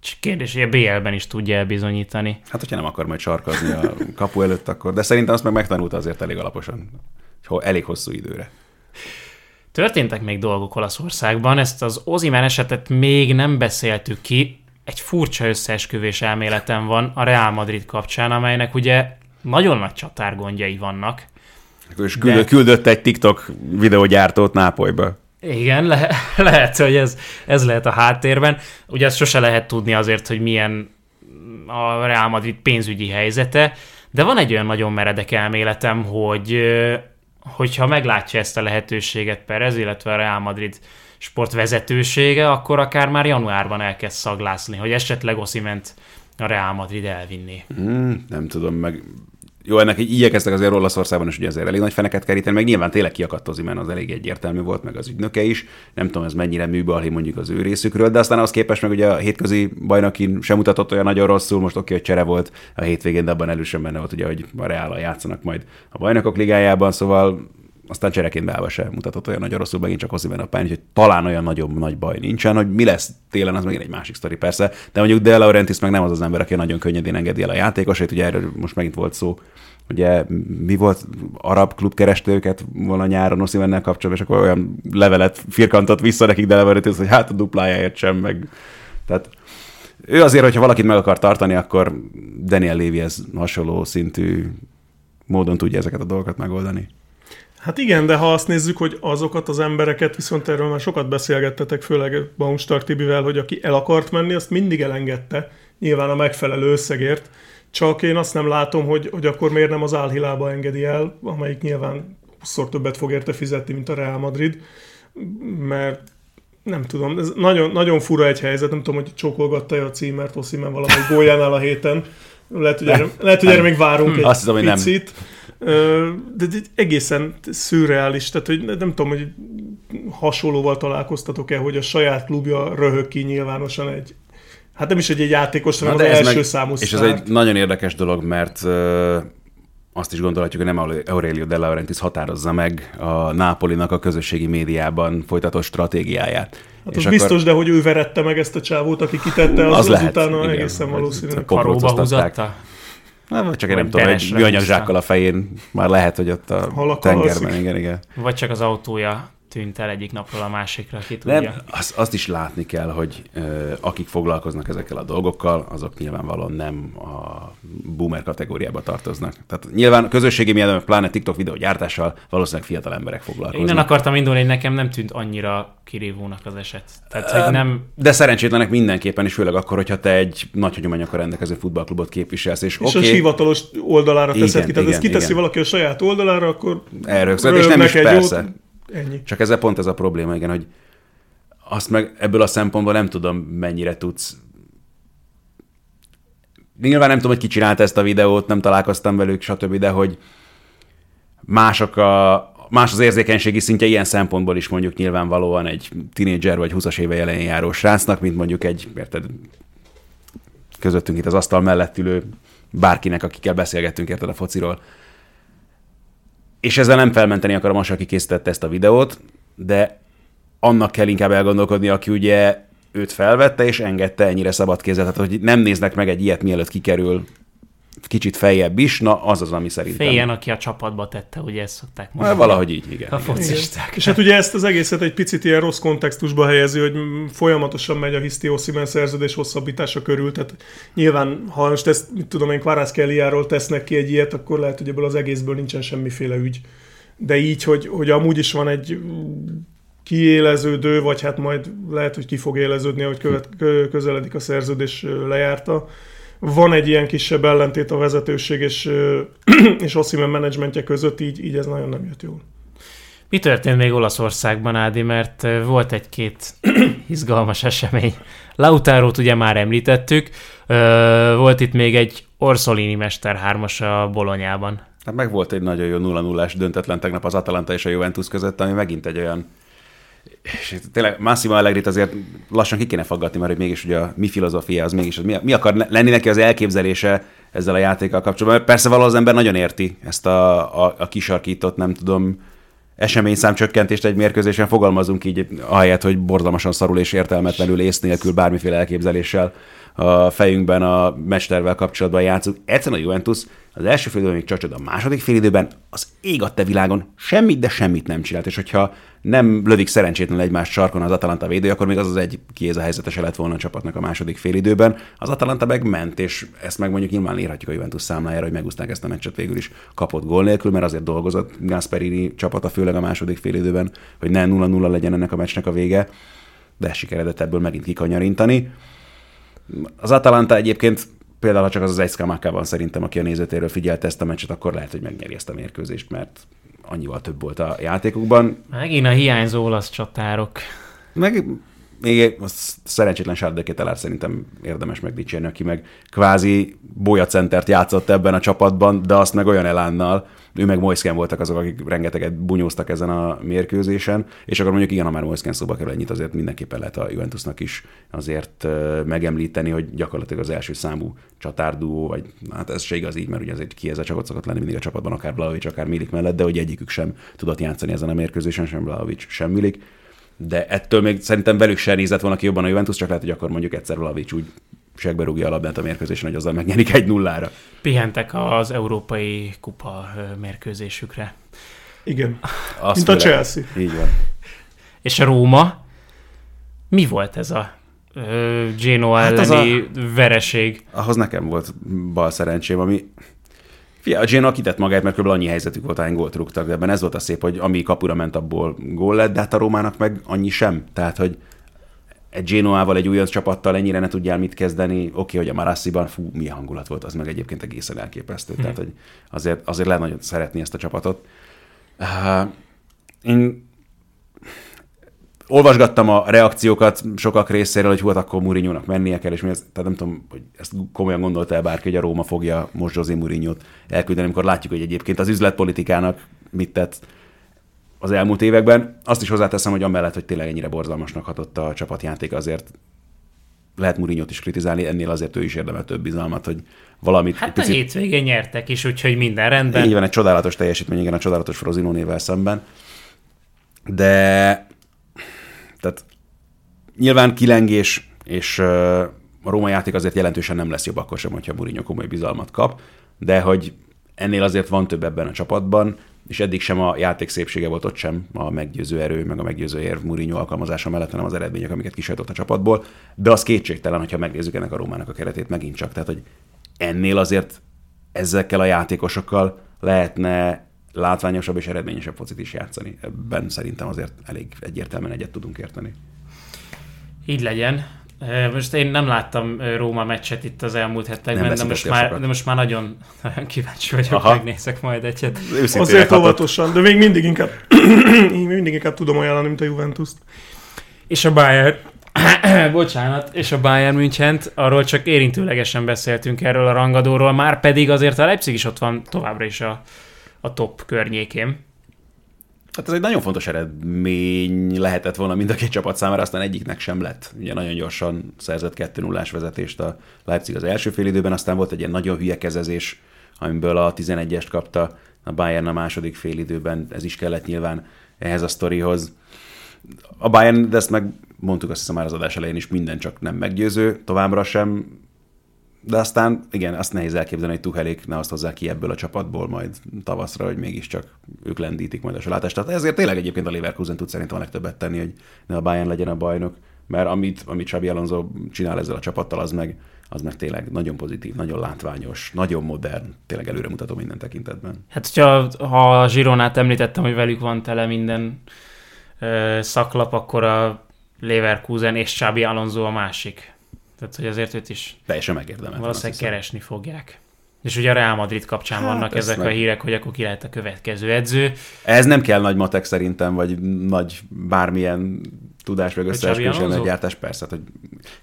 Csak kérdés, hogy a BL-ben is tudja elbizonyítani. Hát, hogyha nem akar majd sarkazni a kapu előtt, akkor. De szerintem azt meg megtanulta azért elég alaposan. Elég hosszú időre. Történtek még dolgok Olaszországban, ezt az Ozimen esetet még nem beszéltük ki. Egy furcsa összeesküvés elméletem van a Real Madrid kapcsán, amelynek ugye nagyon nagy csatárgondjai vannak. És küldött, de... küldött egy TikTok videógyártót Nápolyba. Igen, le- lehet, hogy ez, ez lehet a háttérben. Ugye ezt sose lehet tudni azért, hogy milyen a Real Madrid pénzügyi helyzete, de van egy olyan nagyon meredek elméletem, hogy hogyha meglátja ezt a lehetőséget Perez, illetve a Real Madrid sportvezetősége, akkor akár már januárban elkezd szaglászni, hogy esetleg Osziment a Real Madrid elvinni. Mm, nem tudom, meg jó, ennek így igyekeztek azért Olaszországban is ugye azért elég nagy feneket keríteni, meg nyilván tényleg kiakadtozni, mert az elég egyértelmű volt, meg az ügynöke is. Nem tudom, ez mennyire műbalhi mondjuk az ő részükről, de aztán az képest meg ugye a hétközi bajnokin sem mutatott olyan nagyon rosszul, most oké, hogy csere volt a hétvégén, de abban elősen benne volt ugye, hogy a Reála játszanak majd a bajnokok ligájában, szóval aztán csereként beállva se mutatott olyan nagyon rosszul, megint csak Oszibben a pályán, hogy talán olyan nagyobb nagy baj nincsen, hogy mi lesz télen, az megint egy másik sztori persze, de mondjuk De Laurentiis meg nem az az ember, aki nagyon könnyedén engedi el a játékosait, ugye erről most megint volt szó, ugye mi volt, arab klub kereste őket volna nyáron Oszimennel kapcsolatban, és akkor olyan levelet firkantott vissza nekik De Laurentiis, hogy hát a duplájáért sem, meg tehát ő azért, hogyha valakit meg akar tartani, akkor Daniel Lévi ez hasonló szintű módon tudja ezeket a dolgokat megoldani. Hát igen, de ha azt nézzük, hogy azokat az embereket, viszont erről már sokat beszélgettetek, főleg Baumstark Tibivel, hogy aki el akart menni, azt mindig elengedte, nyilván a megfelelő összegért, csak én azt nem látom, hogy, hogy akkor miért nem az álhilába engedi el, amelyik nyilván szor többet fog érte fizetni, mint a Real Madrid, mert nem tudom, ez nagyon, nagyon fura egy helyzet, nem tudom, hogy csókolgatta a címert Oszimen valamelyik góljánál a héten. Lehet, hogy erre, lehet, hogy erre még várunk egy Azt hiszem, hogy nem. picit. Ö, De egy egészen szürreális, tehát hogy nem tudom, hogy hasonlóval találkoztatok-e, hogy a saját klubja röhög ki nyilvánosan egy Hát nem is egy, egy játékos, hanem az de első meg- számú És ez egy nagyon érdekes dolog, mert azt is gondolhatjuk, hogy nem Aurelio De Laurentiis határozza meg a Nápolinak a közösségi médiában folytatott stratégiáját. Hát az biztos, de hogy ő verette meg ezt a csávót, aki kitette, az, Az az, az lehet, utána igen. egészen valószínű. Hát, Karóba húzatta. Na, vagy csak én nem Vagy tudom, egy Benesre műanyag húzta. zsákkal a fején, már lehet, hogy ott a Halakkal tengerben, alszik. igen, igen. Vagy csak az autója tűnt el egyik napról a másikra, ki tudja. Nem, azt, azt is látni kell, hogy ö, akik foglalkoznak ezekkel a dolgokkal, azok nyilvánvalóan nem a boomer kategóriába tartoznak. Tehát nyilván közösségi médiában, pláne TikTok videógyártással valószínűleg fiatal emberek foglalkoznak. Innen akartam indulni, hogy nekem nem tűnt annyira kirívónak az eset. Tehát, hogy nem... De szerencsétlenek mindenképpen, és főleg akkor, hogyha te egy nagy hagyományokkal rendelkező futballklubot képviselsz, és, És oké, a hivatalos oldalára teszed Igen, ki. Tehát ezt igen, kiteszi igen. valaki a saját oldalára, akkor elrögzöd, és nem is persze. jót. Ennyi. Csak ezzel pont ez a probléma, igen, hogy azt meg ebből a szempontból nem tudom, mennyire tudsz Nyilván nem tudom, hogy ki csinálta ezt a videót, nem találkoztam velük, stb., de hogy mások a, más az érzékenységi szintje ilyen szempontból is mondjuk nyilvánvalóan egy tinédzser vagy 20-as éve elején járó srácnak, mint mondjuk egy, érted, közöttünk itt az asztal mellett ülő bárkinek, akikkel beszélgettünk érted a fociról. És ezzel nem felmenteni akarom azt, aki készítette ezt a videót, de annak kell inkább elgondolkodni, aki ugye őt felvette és engedte ennyire szabad kézzel. Tehát, hogy nem néznek meg egy ilyet, mielőtt kikerül kicsit feljebb is, na az az, ami szerintem. Féljen, aki a csapatba tette, ugye ezt szokták Na, mondani. valahogy így, igen. A igen. focisták. És hát ugye ezt az egészet egy picit ilyen rossz kontextusba helyezi, hogy folyamatosan megy a Hiszti Oszimán szerződés hosszabbítása körül, tehát nyilván, ha most ezt, mit tudom én, Kvarászkeliáról tesznek ki egy ilyet, akkor lehet, hogy ebből az egészből nincsen semmiféle ügy. De így, hogy, hogy amúgy is van egy kiéleződő, vagy hát majd lehet, hogy ki fog éleződni, hogy követ, kö- közeledik a szerződés lejárta. Van egy ilyen kisebb ellentét a vezetőség és, és Oszimán menedzsmentje között, így, így ez nagyon nem jött jól. Mi történt még Olaszországban, Ádi, mert volt egy-két izgalmas esemény. Lautárót ugye már említettük, volt itt még egy Orsolini Mester 3 a Bolonyában. Hát meg volt egy nagyon jó 0 0 döntetlen tegnap az Atalanta és a Juventus között, ami megint egy olyan és tényleg Massimo Allegrit azért lassan ki kéne faggatni, mert hogy mégis ugye a mi filozófia az mégis, az mi, mi akar lenni neki az elképzelése ezzel a játékkal kapcsolatban. Mert Persze valahol az ember nagyon érti ezt a, a, a kisarkított, nem tudom, eseményszám csökkentést egy mérkőzésen, fogalmazunk így, ahelyett, hogy borzalmasan szarul és értelmetlenül ész nélkül bármiféle elképzeléssel a fejünkben a mestervel kapcsolatban játszunk. Egyszerűen a Juventus az első fél időben még csacsod, a második fél időben az ég adta világon semmit, de semmit nem csinált, és hogyha nem lövik szerencsétlenül egymás sarkon az Atalanta védő, akkor még az az egy kiéz a helyzetese lett volna a csapatnak a második fél időben. Az Atalanta meg ment, és ezt meg mondjuk nyilván írhatjuk a Juventus számlájára, hogy megúzták ezt a meccset végül is kapott gól nélkül, mert azért dolgozott Gasperini csapata, főleg a második fél időben, hogy ne 0-0 legyen ennek a meccsnek a vége, de sikeredett ebből megint kikanyarintani. Az Atalanta egyébként például, ha csak az az egy Skamaka van szerintem, aki a nézőtéről figyelte ezt a meccset, akkor lehet, hogy megnyeri ezt a mérkőzést, mert annyival több volt a játékukban. Megint a hiányzó olasz csatárok. Meg még az szerencsétlen Sárdekételár szerintem érdemes megdicsérni, aki meg kvázi bolyacentert játszott ebben a csapatban, de azt meg olyan elánnal, ő meg Moisken voltak azok, akik rengeteget bunyóztak ezen a mérkőzésen, és akkor mondjuk igen, ha már Moisken szóba kerül ennyit, azért mindenképpen lehet a Juventusnak is azért megemlíteni, hogy gyakorlatilag az első számú csatárduó, vagy hát ez se igaz így, mert ugye ez egy kiézett szokott lenni mindig a csapatban, akár Blaovic, akár Milik mellett, de hogy egyikük sem tudott játszani ezen a mérkőzésen, sem Blaovic, sem Milik de ettől még szerintem velük se nézett volna ki jobban a Juventus, csak lehet, hogy akkor mondjuk egyszer Vlavics úgy segbe rúgja a labdát a mérkőzésen, hogy azzal megnyerik egy nullára. Pihentek az európai kupa mérkőzésükre. Igen. Azt Mint a Chelsea. Így van. És a Róma, mi volt ez a ö, Genoa Hát elleni vereség? Ahhoz nekem volt bal szerencsém, ami Fia, a Genoa kitett magát, mert kb. annyi helyzetük volt, ahány gólt rúgtak, de ebben ez volt a szép, hogy ami kapura ment, abból gól lett, de hát a Rómának meg annyi sem. Tehát, hogy egy Genoával, egy újonc csapattal ennyire ne tudjál mit kezdeni. Oké, hogy a Marassiban, fú, milyen hangulat volt, az meg egyébként egészen elképesztő. Tehát, hogy azért, azért lehet nagyon szeretni ezt a csapatot. Uh, én olvasgattam a reakciókat sokak részéről, hogy hú, hát akkor Mourinho-nak mennie kell, és mi ez, tehát nem tudom, hogy ezt komolyan gondolta el bárki, hogy a Róma fogja most José Mourinho-t elküldeni, amikor látjuk, hogy egyébként az üzletpolitikának mit tett az elmúlt években. Azt is hozzáteszem, hogy amellett, hogy tényleg ennyire borzalmasnak hatott a csapatjáték, azért lehet mourinho is kritizálni, ennél azért ő is érdemel több bizalmat, hogy valamit... Hát picit... a hétvégén nyertek is, úgyhogy minden rendben. Így van, egy csodálatos teljesítmény, igen, a csodálatos Frozinónével szemben. De tehát nyilván kilengés és a Róma játék azért jelentősen nem lesz jobb akkor sem, hogyha Mourinho komoly bizalmat kap, de hogy ennél azért van több ebben a csapatban, és eddig sem a játék szépsége volt ott sem a meggyőző erő, meg a meggyőző érv Mourinho alkalmazása mellett, hanem az eredmények, amiket kisajtott a csapatból. De az kétségtelen, hogyha megnézzük ennek a Rómának a keretét megint csak. Tehát, hogy ennél azért ezekkel a játékosokkal lehetne látványosabb és eredményesebb focit is játszani. Ebben szerintem azért elég egyértelműen egyet tudunk érteni. Így legyen. Most én nem láttam Róma meccset itt az elmúlt hetekben, de most, már, de most már nagyon, nagyon kíváncsi vagyok, Aha. megnézek majd egyet. Őszintén Azért óvatosan, de még mindig inkább, mindig inkább tudom ajánlani, mint a Juventus-t. És a Bayern, bocsánat, és a Bayern münchen arról csak érintőlegesen beszéltünk erről a rangadóról, már pedig azért a Leipzig is ott van továbbra is a, a top környékén. Hát ez egy nagyon fontos eredmény lehetett volna mind a két csapat számára, aztán egyiknek sem lett. Ugye nagyon gyorsan szerzett 2 0 vezetést a Leipzig az első fél időben, aztán volt egy ilyen nagyon hülye kezezés, amiből a 11-est kapta a Bayern a második fél időben, ez is kellett nyilván ehhez a sztorihoz. A Bayern, de ezt meg mondtuk azt hiszem már az adás elején is, minden csak nem meggyőző, továbbra sem de aztán igen, azt nehéz elképzelni, hogy Tuchelék ne azt hozzá ki ebből a csapatból majd tavaszra, hogy mégiscsak ők lendítik majd a salátást. Tehát ezért tényleg egyébként a Leverkusen tud szerintem a legtöbbet tenni, hogy ne a Bayern legyen a bajnok, mert amit, amit Xabi Alonso csinál ezzel a csapattal, az meg, az meg tényleg nagyon pozitív, nagyon látványos, nagyon modern, tényleg előremutató minden tekintetben. Hát, hogyha ha a Zsironát említettem, hogy velük van tele minden ö, szaklap, akkor a Leverkusen és Xabi Alonso a másik. Tehát, hogy azért őt is teljesen megérdemel. Valószínűleg keresni fogják. És ugye a Real Madrid kapcsán hát, vannak ezek meg... a hírek, hogy akkor ki lehet a következő edző. Ez nem kell nagy matek szerintem, vagy nagy bármilyen tudás meg összeesküvésen gyártás, persze, hát, hogy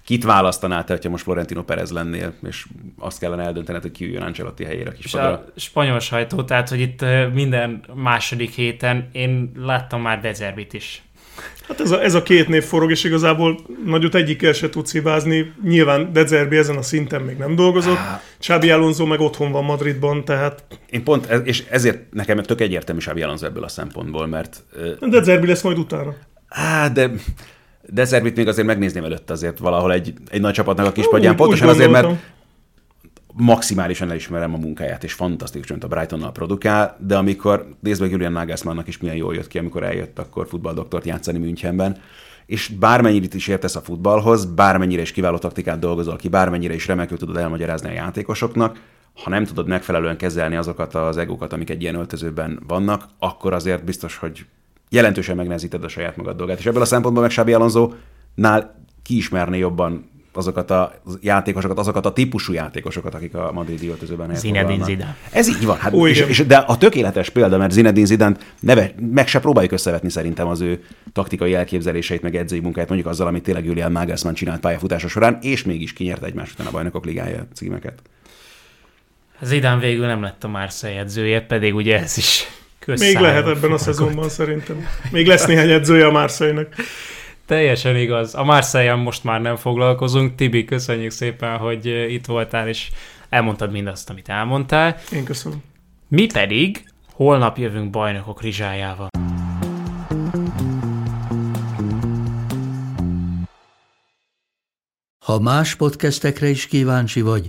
kit választanál te, hogyha most Florentino Perez lennél, és azt kellene eldöntened, hogy ki üljön Ancelotti helyére kis a spanyol sajtó, tehát, hogy itt minden második héten én láttam már Dezerbit is Hát ez a, ez a két név forog, és igazából nagyot egyikkel se tudsz hibázni. Nyilván Dezerbi ezen a szinten még nem dolgozott, Csábi Alonso meg otthon van Madridban, tehát... Én pont, és ezért nekem tök egyértelmű Csábi Alonso ebből a szempontból, mert... Dezerbi lesz majd utána. Á, de Dezerbit még azért megnézném előtt azért valahol egy, egy nagy csapatnak a kispadján. Pontosan azért, mert maximálisan elismerem a munkáját, és fantasztikus, mint a Brightonnal produkál, de amikor nézd meg Julian Nagelsmannnak is milyen jól jött ki, amikor eljött akkor futballdoktort játszani Münchenben, és bármennyire is értesz a futballhoz, bármennyire is kiváló taktikát dolgozol ki, bármennyire is remekül tudod elmagyarázni a játékosoknak, ha nem tudod megfelelően kezelni azokat az egókat, amik egy ilyen öltözőben vannak, akkor azért biztos, hogy jelentősen megnehezíted a saját magad dolgát. És ebből a szempontból meg Xabi Alonso nál kiismerné jobban azokat a játékosokat, azokat a típusú játékosokat, akik a madridi öltözőben Zinedine Zidane. Ez így van. Hát, és, és, de a tökéletes példa, mert Zinedine Zidane neve, meg se próbáljuk összevetni szerintem az ő taktikai elképzeléseit, meg edzői munkáját, mondjuk azzal, amit tényleg Julian Nagelsmann csinált pályafutása során, és mégis kinyert egymás után a bajnokok ligája címeket. Zidane végül nem lett a Marseille edzője, pedig ugye ez is Még lehet ebben a szezonban szerintem. Még lesz néhány edzője a Marseille-nek. Teljesen igaz. A marseille most már nem foglalkozunk. Tibi, köszönjük szépen, hogy itt voltál, és elmondtad mindazt, amit elmondtál. Én köszönöm. Mi pedig holnap jövünk bajnokok rizsájával. Ha más podcastekre is kíváncsi vagy,